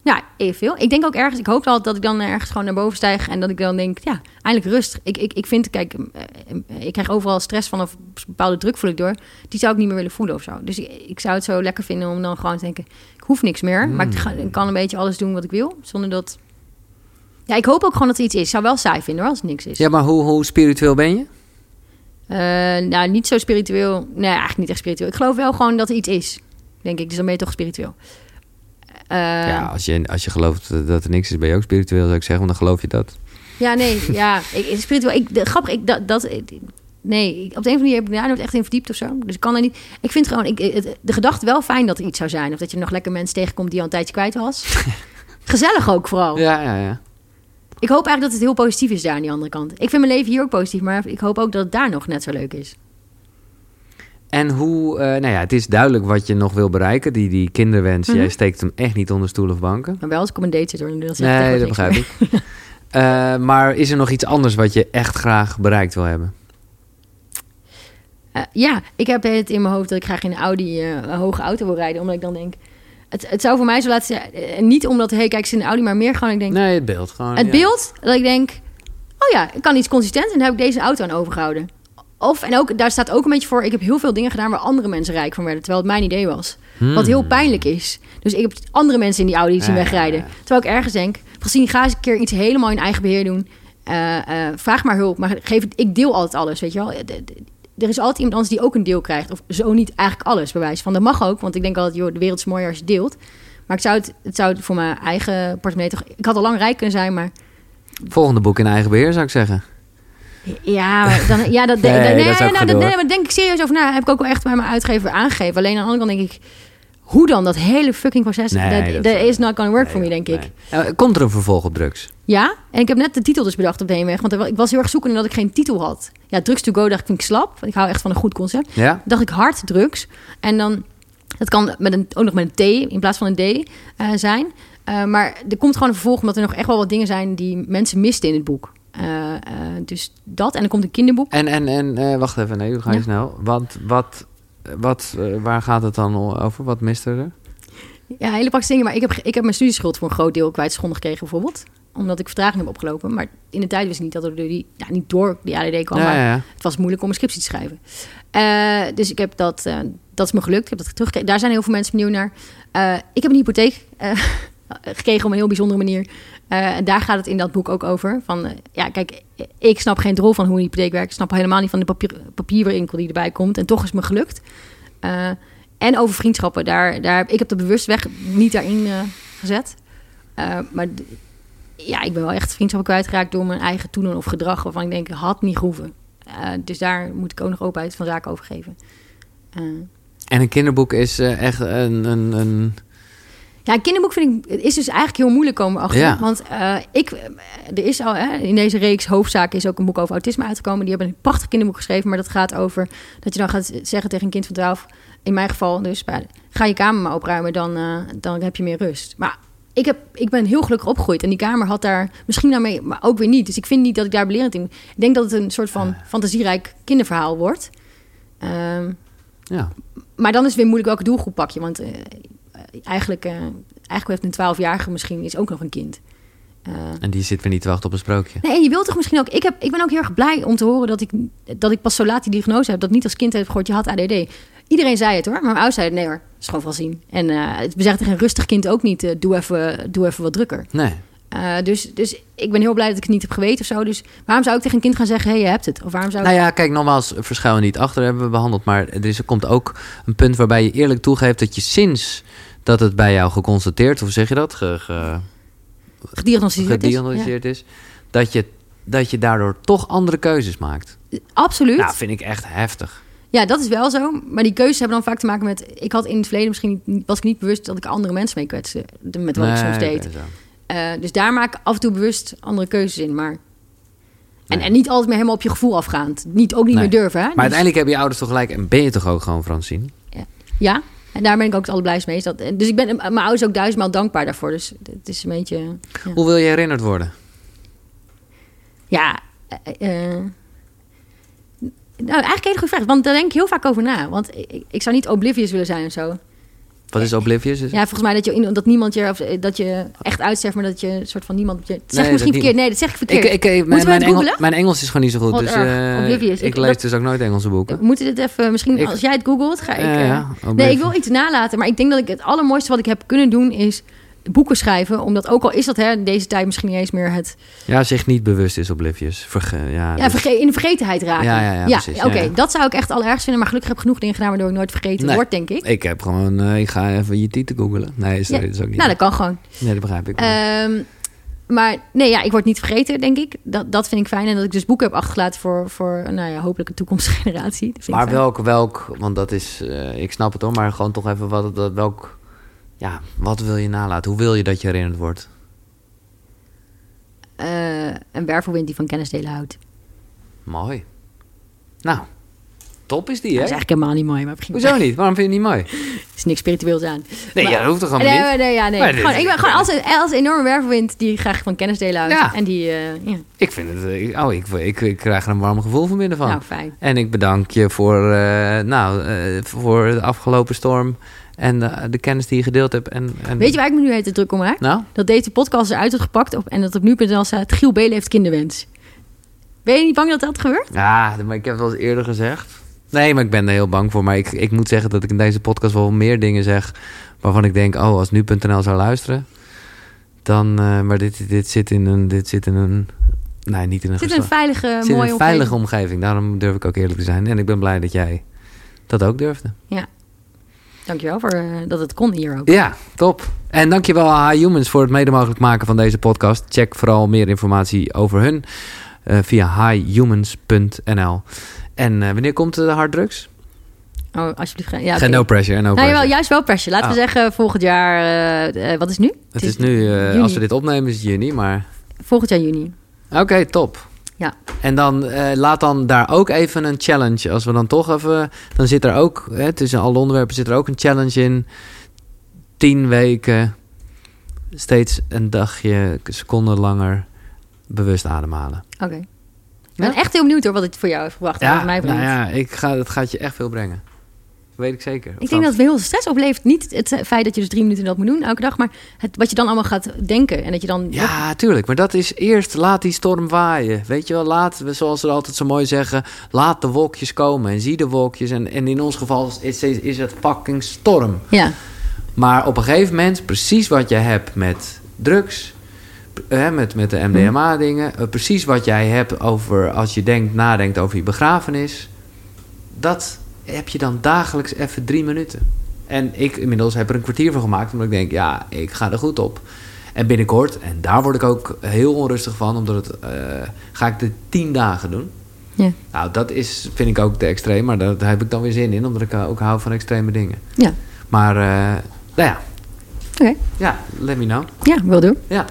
Ja, even veel. Ik denk ook ergens, ik hoop wel dat ik dan ergens gewoon naar boven stijg en dat ik dan denk, ja, eindelijk rust. Ik, ik, ik vind, kijk, eh, eh, ik krijg overal stress van of bepaalde druk voel ik door. Die zou ik niet meer willen voelen of zo. Dus ik, ik zou het zo lekker vinden om dan gewoon te denken, ik hoef niks meer, maar ik, ga- ik kan een beetje alles doen wat ik wil, zonder dat... Ja, ik hoop ook gewoon dat er iets is. Ik zou wel saai vinden hoor, als er niks is. Ja, maar hoe, hoe spiritueel ben je? Eh, nou, niet zo spiritueel. Nee, eigenlijk niet echt spiritueel. Ik geloof wel gewoon dat er iets is, denk ik. Dus dan ben je toch spiritueel. Eh, ja, als je, als je gelooft dat er niks is, ben je ook spiritueel, zou ik zeggen. Want dan geloof je dat. Ja, nee, ja, ik, spiritueel. Ik, de, grappig, ik, dat, dat, ik- nee, op de een of andere manier heb ik daar nooit echt in verdiept of zo. Dus ik kan er niet. Ik vind gewoon, ik, het- de gedachte wel fijn dat er iets zou zijn. Of dat je nog lekker mensen tegenkomt die al een tijdje kwijt was. Gezellig ook vooral. Ja, ja, ja. Ik hoop eigenlijk dat het heel positief is daar aan die andere kant. Ik vind mijn leven hier ook positief, maar ik hoop ook dat het daar nog net zo leuk is. En hoe, eh, nou ja, het is duidelijk wat je nog wil bereiken. Die, die kinderwens, Mhm. jij steekt hem echt niet onder stoel of banken. Maar wel als ik op een date zit hoor. Dan Nee, dat begrijp ik. Eh, maar is er nog iets anders wat je echt graag bereikt wil hebben? Eh, ja, ik heb het in mijn hoofd dat ik graag in een Audi een hoge auto wil rijden. Omdat ik dan denk, het, het zou voor mij zo laten zijn. eh, niet omdat, hey, kijk, ze in een Audi, maar meer gewoon, ik denk, Nee, het beeld gewoon. het ja. beeld dat ik denk, oh ja, ik kan iets consistent en daar heb ik deze auto aan overgehouden. Of, en ook, daar staat ook een beetje voor, ik heb heel veel dingen gedaan waar andere mensen rijk van werden, terwijl het mijn idee was. Wat heel pijnlijk is. Dus ik heb andere mensen in die Audi zien Hmm. Ja, wegrijden. ja. Terwijl ik ergens denk, gezien ga eens een keer iets helemaal in eigen beheer doen. Eh, vraag maar hulp, maar geef het, ik deel altijd alles, weet je wel. Er is altijd iemand anders die ook een deel krijgt. Of zo niet eigenlijk alles, bewijs van. Dat mag ook, want ik denk altijd, joh, de wereld is mooier als je deelt. Maar ik zou het, het zou het voor mijn eigen portemonnee toch... Ik had al lang rijk kunnen zijn, maar... Volgende boek in eigen beheer, zou ik zeggen. Ja, maar dan, ja dat, Nee, nee, nee, dat nou, nee, hoor. maar denk ik serieus over na. Heb ik ook wel echt bij mijn uitgever aangegeven. Alleen aan de andere kant denk ik... Hoe dan? Dat hele fucking proces. Dat, is not gonna work for me, denk ik. Eh, komt er een vervolg op drugs? Ja, en ik heb net de titel dus bedacht op de heenweg. Want ik was heel erg zoekende dat ik geen titel had. Ja, Drugs to Go dacht ik, vind ik slap. Want ik hou echt van een goed concept. Ja? dacht ik hard drugs. En dan, dat kan met een, ook nog met een T in plaats van een D eh, zijn. Eh, maar er komt gewoon een vervolg, omdat er nog echt wel wat dingen zijn die mensen misten in het boek. Eh, dus dat. En er komt een kinderboek. En, en, en wacht even, nee, we gaan je Ja. snel. Wat, wat, wat, waar gaat het dan over? Wat mist er? Ja, hele praktische dingen. Maar ik heb, ik heb mijn studieschuld voor een groot deel kwijtgeschonden gekregen, bijvoorbeeld. Omdat ik vertraging heb opgelopen. Maar in de tijd wist ik niet dat door die, ja, niet door die ADD kwam. Ja, maar ja, het was moeilijk om een scriptie te schrijven. Eh, dus ik heb dat, eh, dat is me gelukt. Ik heb dat teruggekregen. Daar zijn heel veel mensen benieuwd naar. Eh, ik heb een hypotheek gekregen op een heel bijzondere manier. En daar gaat het in dat boek ook over. Van, ja, kijk, ik snap geen drol van hoe een hypotheek werkt. Ik snap helemaal niet van de papier, papierwinkel die erbij komt. En toch is het me gelukt. En over vriendschappen. Daar, daar, ik heb de bewust weg niet daarin gezet. Maar ja, ik ben wel echt vriendschappen kwijtgeraakt door mijn eigen toedoen of gedrag. Waarvan ik denk, had niet gehoeven. Eh, dus daar moet ik ook nog openheid van zaken over geven. Eh, En een kinderboek is eh, echt een, een, een... ja, een kinderboek vind ik het is dus eigenlijk heel moeilijk komen achter. Ja. Want ik, er is al hè, in deze reeks hoofdzaak is ook een boek over autisme uitgekomen. Die hebben een prachtig kinderboek geschreven, maar dat gaat over dat je dan gaat zeggen tegen een kind van 12, in mijn geval dus, ga je kamer maar opruimen, dan, dan heb je meer rust. Maar ik, heb, ik ben heel gelukkig opgegroeid en die kamer had daar misschien daarmee, maar ook weer niet. Dus ik vind niet dat ik daar belerend in. Ik denk dat het een soort van fantasierijk kinderverhaal wordt. Ehm, Ja. maar dan is het weer moeilijk welke doelgroep pak je. Want eh, eigenlijk, eh, eigenlijk heeft een 12-jarige misschien is ook nog een kind. Eh, En die zit weer niet te wachten op een sprookje. nee, en je wilt toch misschien ook... Ik, heb, ik ben ook heel erg blij om te horen dat ik, dat ik pas zo laat die diagnose heb. Dat niet als kind heb gehoord, je had ADD. Iedereen zei het hoor, maar mijn ouders zeiden nee hoor. Is gewoon wel zien. En eh, we zeggen tegen een rustig kind ook niet, eh, doe, even, doe even wat drukker. Nee. Eh, dus, dus ik ben heel blij dat ik het niet heb geweten of zo. Dus waarom zou ik tegen een kind gaan zeggen, hé, hey, je hebt het? Of waarom zou ik... Nou ja, kijk, nogmaals, verschuil niet achter hebben we behandeld. Maar er, is, er komt ook een punt waarbij je eerlijk toegeeft dat je sinds dat het bij jou geconstateerd, hoe zeg je dat, ge, ge- gediagnosticeerd is. dat je, dat je daardoor toch andere keuzes maakt. Absoluut. Nou, vind ik echt heftig. Ja, dat is wel zo. Maar die keuzes hebben dan vaak te maken met... Ik had in het verleden misschien niet, was ik niet bewust dat ik andere mensen mee kwetste. Met wat ik soms deed. Eh, dus daar maak ik af en toe bewust andere keuzes in. Maar... En, Nee. en niet altijd meer helemaal op je gevoel afgaand. Niet, ook niet meer durven. Hè? Maar Dus- uiteindelijk hebben je ouders toch gelijk en ben je toch ook gewoon Francine? Ja, en daar ben ik ook het allerblijst mee. Is Dat, dus ik ben mijn ouders ook duizendmaal dankbaar daarvoor. Dus het is een beetje... Ja, Hoe wil je herinnerd worden? ja eh, eh, nou, eigenlijk een hele goede vraag. Want daar denk ik heel vaak over na. Want ik, ik zou niet oblivious willen zijn of zo. Wat is Oblivious? Ja, volgens mij dat, je, dat niemand je... Of, eh, dat je echt uitsterft, maar dat je een soort van niemand... Je, dat zeg Nee, misschien dat verkeerd. Nee, dat zeg ik verkeerd. Ik, ik, mijn, mijn, Engel- mijn Engels is gewoon niet zo goed. Wat Dus eh, Oblivious. ik lees dat- dus ook nooit Engelse boeken. Moeten dit even... Misschien als jij het googelt, ga ik... Eh, ja, nee, ik wil iets nalaten. Maar ik denk dat ik het allermooiste wat ik heb kunnen doen is boeken schrijven. Omdat ook al is dat hè, in deze tijd misschien niet eens meer het... Ja, zich niet bewust is Oblivious. Verge ja, Ja, dus- verge- in de vergetenheid raken. Ja, ja, ja, precies. Oké, dat zou ik echt allerergst vinden. Maar gelukkig heb ik genoeg dingen gedaan waardoor ik nooit vergeten Nee. word, denk ik. Ik heb gewoon, eh, ik ga even je titel googelen. Nee, sorry, Ja. dat is ook niet. Nou, dat kan gewoon. Nee, dat begrijp ik. Ehm, maar nee, ja, ik word niet vergeten, denk ik. Dat, dat vind ik fijn. En dat ik dus boeken heb achtergelaten voor, voor nou ja, hopelijk een toekomstige generatie. Maar welk, welk, want dat is, eh, ik snap het hoor, maar gewoon toch even wat, dat, welk, ja, wat wil je nalaten? Hoe wil je dat je herinnerd wordt? Eh, een wervelwind die van kennis delen houdt. Mooi. Nou, top is die, Dat hè? is eigenlijk helemaal niet mooi, maar. Hoezo niet? Waarom vind je het niet mooi? Er is niks spiritueels aan. Nee, Maar- ja, dat hoeft toch Nee, helemaal nee, niet? nee, ja, nee. Maar dit- Gewoon, ik ben gewoon als een, als enorme wervelwind die graag van kennis delen houdt. Ja. En die, eh, ja, Ik vind het, eh, oh, ik, ik, ik krijg er een warm gevoel van binnen van. nou fijn. En ik bedank je voor, nou, voor de afgelopen storm en de, de kennis die je gedeeld hebt. En, en... Weet je waar ik me nu heet druk om maak? Nou, Dat deze podcast eruit wordt gepakt op, en dat op nu.nl staat... Giel Belen heeft kinderwens. Ben je niet bang dat dat gebeurt? ja, maar ik heb het wel eens eerder gezegd. Nee, maar ik ben er heel bang voor. Maar ik, ik moet zeggen dat ik in deze podcast wel meer dingen zeg... waarvan ik denk, oh, als nu.nl zou luisteren... dan... eh, maar dit, dit zit in een... Dit zit in een nee, niet in een... Het zit in een veilige, zit mooie een veilige omgeving. omgeving. Daarom durf ik ook eerlijk te zijn. En ik ben blij dat jij dat ook durfde. Dankjewel voor eh, dat het kon hier ook. Ja, top. En dankjewel aan Humans voor het mede mogelijk maken van deze podcast. Check vooral meer informatie over hun eh, via highhumans.nl. En eh, wanneer komt de harddrugs? Oh, alsjeblieft. geen- Ja, Geen no pressure en no Nou, pressure. jawel, juist wel pressure. Laten we Ah. zeggen volgend jaar... wat is nu? het is nu, als we dit opnemen is het juni, maar... Volgend jaar juni. Oké, top. Ja. En dan eh, laat dan daar ook even een challenge. Als we dan toch even... Dan zit er ook, hè, tussen alle onderwerpen zit er ook een challenge in. Tien weken, steeds een dagje, een seconde langer bewust ademhalen. Oké. Ik ben echt heel benieuwd hoor wat het voor jou heeft gebracht. Ja, mij nou ja, ik ga, dat gaat je echt veel brengen. Weet ik zeker. Ik denk dat het heel veel stress oplevert. Niet het feit dat je dus drie minuten dat moet doen elke dag, maar het, wat je dan allemaal gaat denken. En dat je dan. Ja, tuurlijk. Maar dat is eerst laat die storm waaien. Weet je wel, laat, we- zoals ze altijd zo mooi zeggen, laat de wolkjes komen en zie de wolkjes. En, en in ons geval is, is, is het fucking storm. Ja, Maar op een gegeven moment, precies wat jij hebt met drugs, hè, met, met de MDMA-dingen, eh, precies wat jij hebt over als je denkt, nadenkt over je begrafenis, dat heb je dan dagelijks even drie minuten. En ik inmiddels heb er een kwartier van gemaakt, omdat ik denk, ja, ik ga er goed op. En binnenkort, en daar word ik ook heel onrustig van, omdat het, eh, ga ik de tien dagen doen. ja, Nou, dat is, vind ik ook te extreem, maar daar, daar heb ik dan weer zin in, omdat ik eh, ook hou van extreme dingen. ja. Maar, eh, nou ja, Oké. ja, let me know. Ja, wil doen. Ja.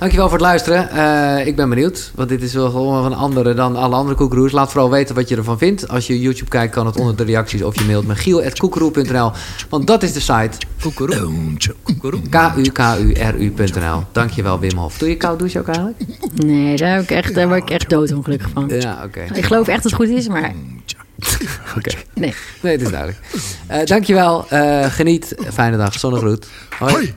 Dankjewel voor het luisteren. Eh, ik ben benieuwd, want dit is wel gewoon een andere dan alle andere koekeroes. Laat vooral weten wat je ervan vindt. Als je YouTube kijkt, kan het onder de reacties of je mailt me giel.koekeroe.nl. Want dat is de site K-U-K-U-R-U.nl. Dankjewel Wim Hof. Doe je koud douche ook eigenlijk? Nee, daar, heb ik echt, daar word ik echt doodongelukkig van. Ja, oké. Ik geloof echt dat het goed is, maar Oké. Nee. Nee, het is duidelijk. Eh dankjewel. Eh geniet. Fijne dag. Zonnegroet. Hoi. Hoi.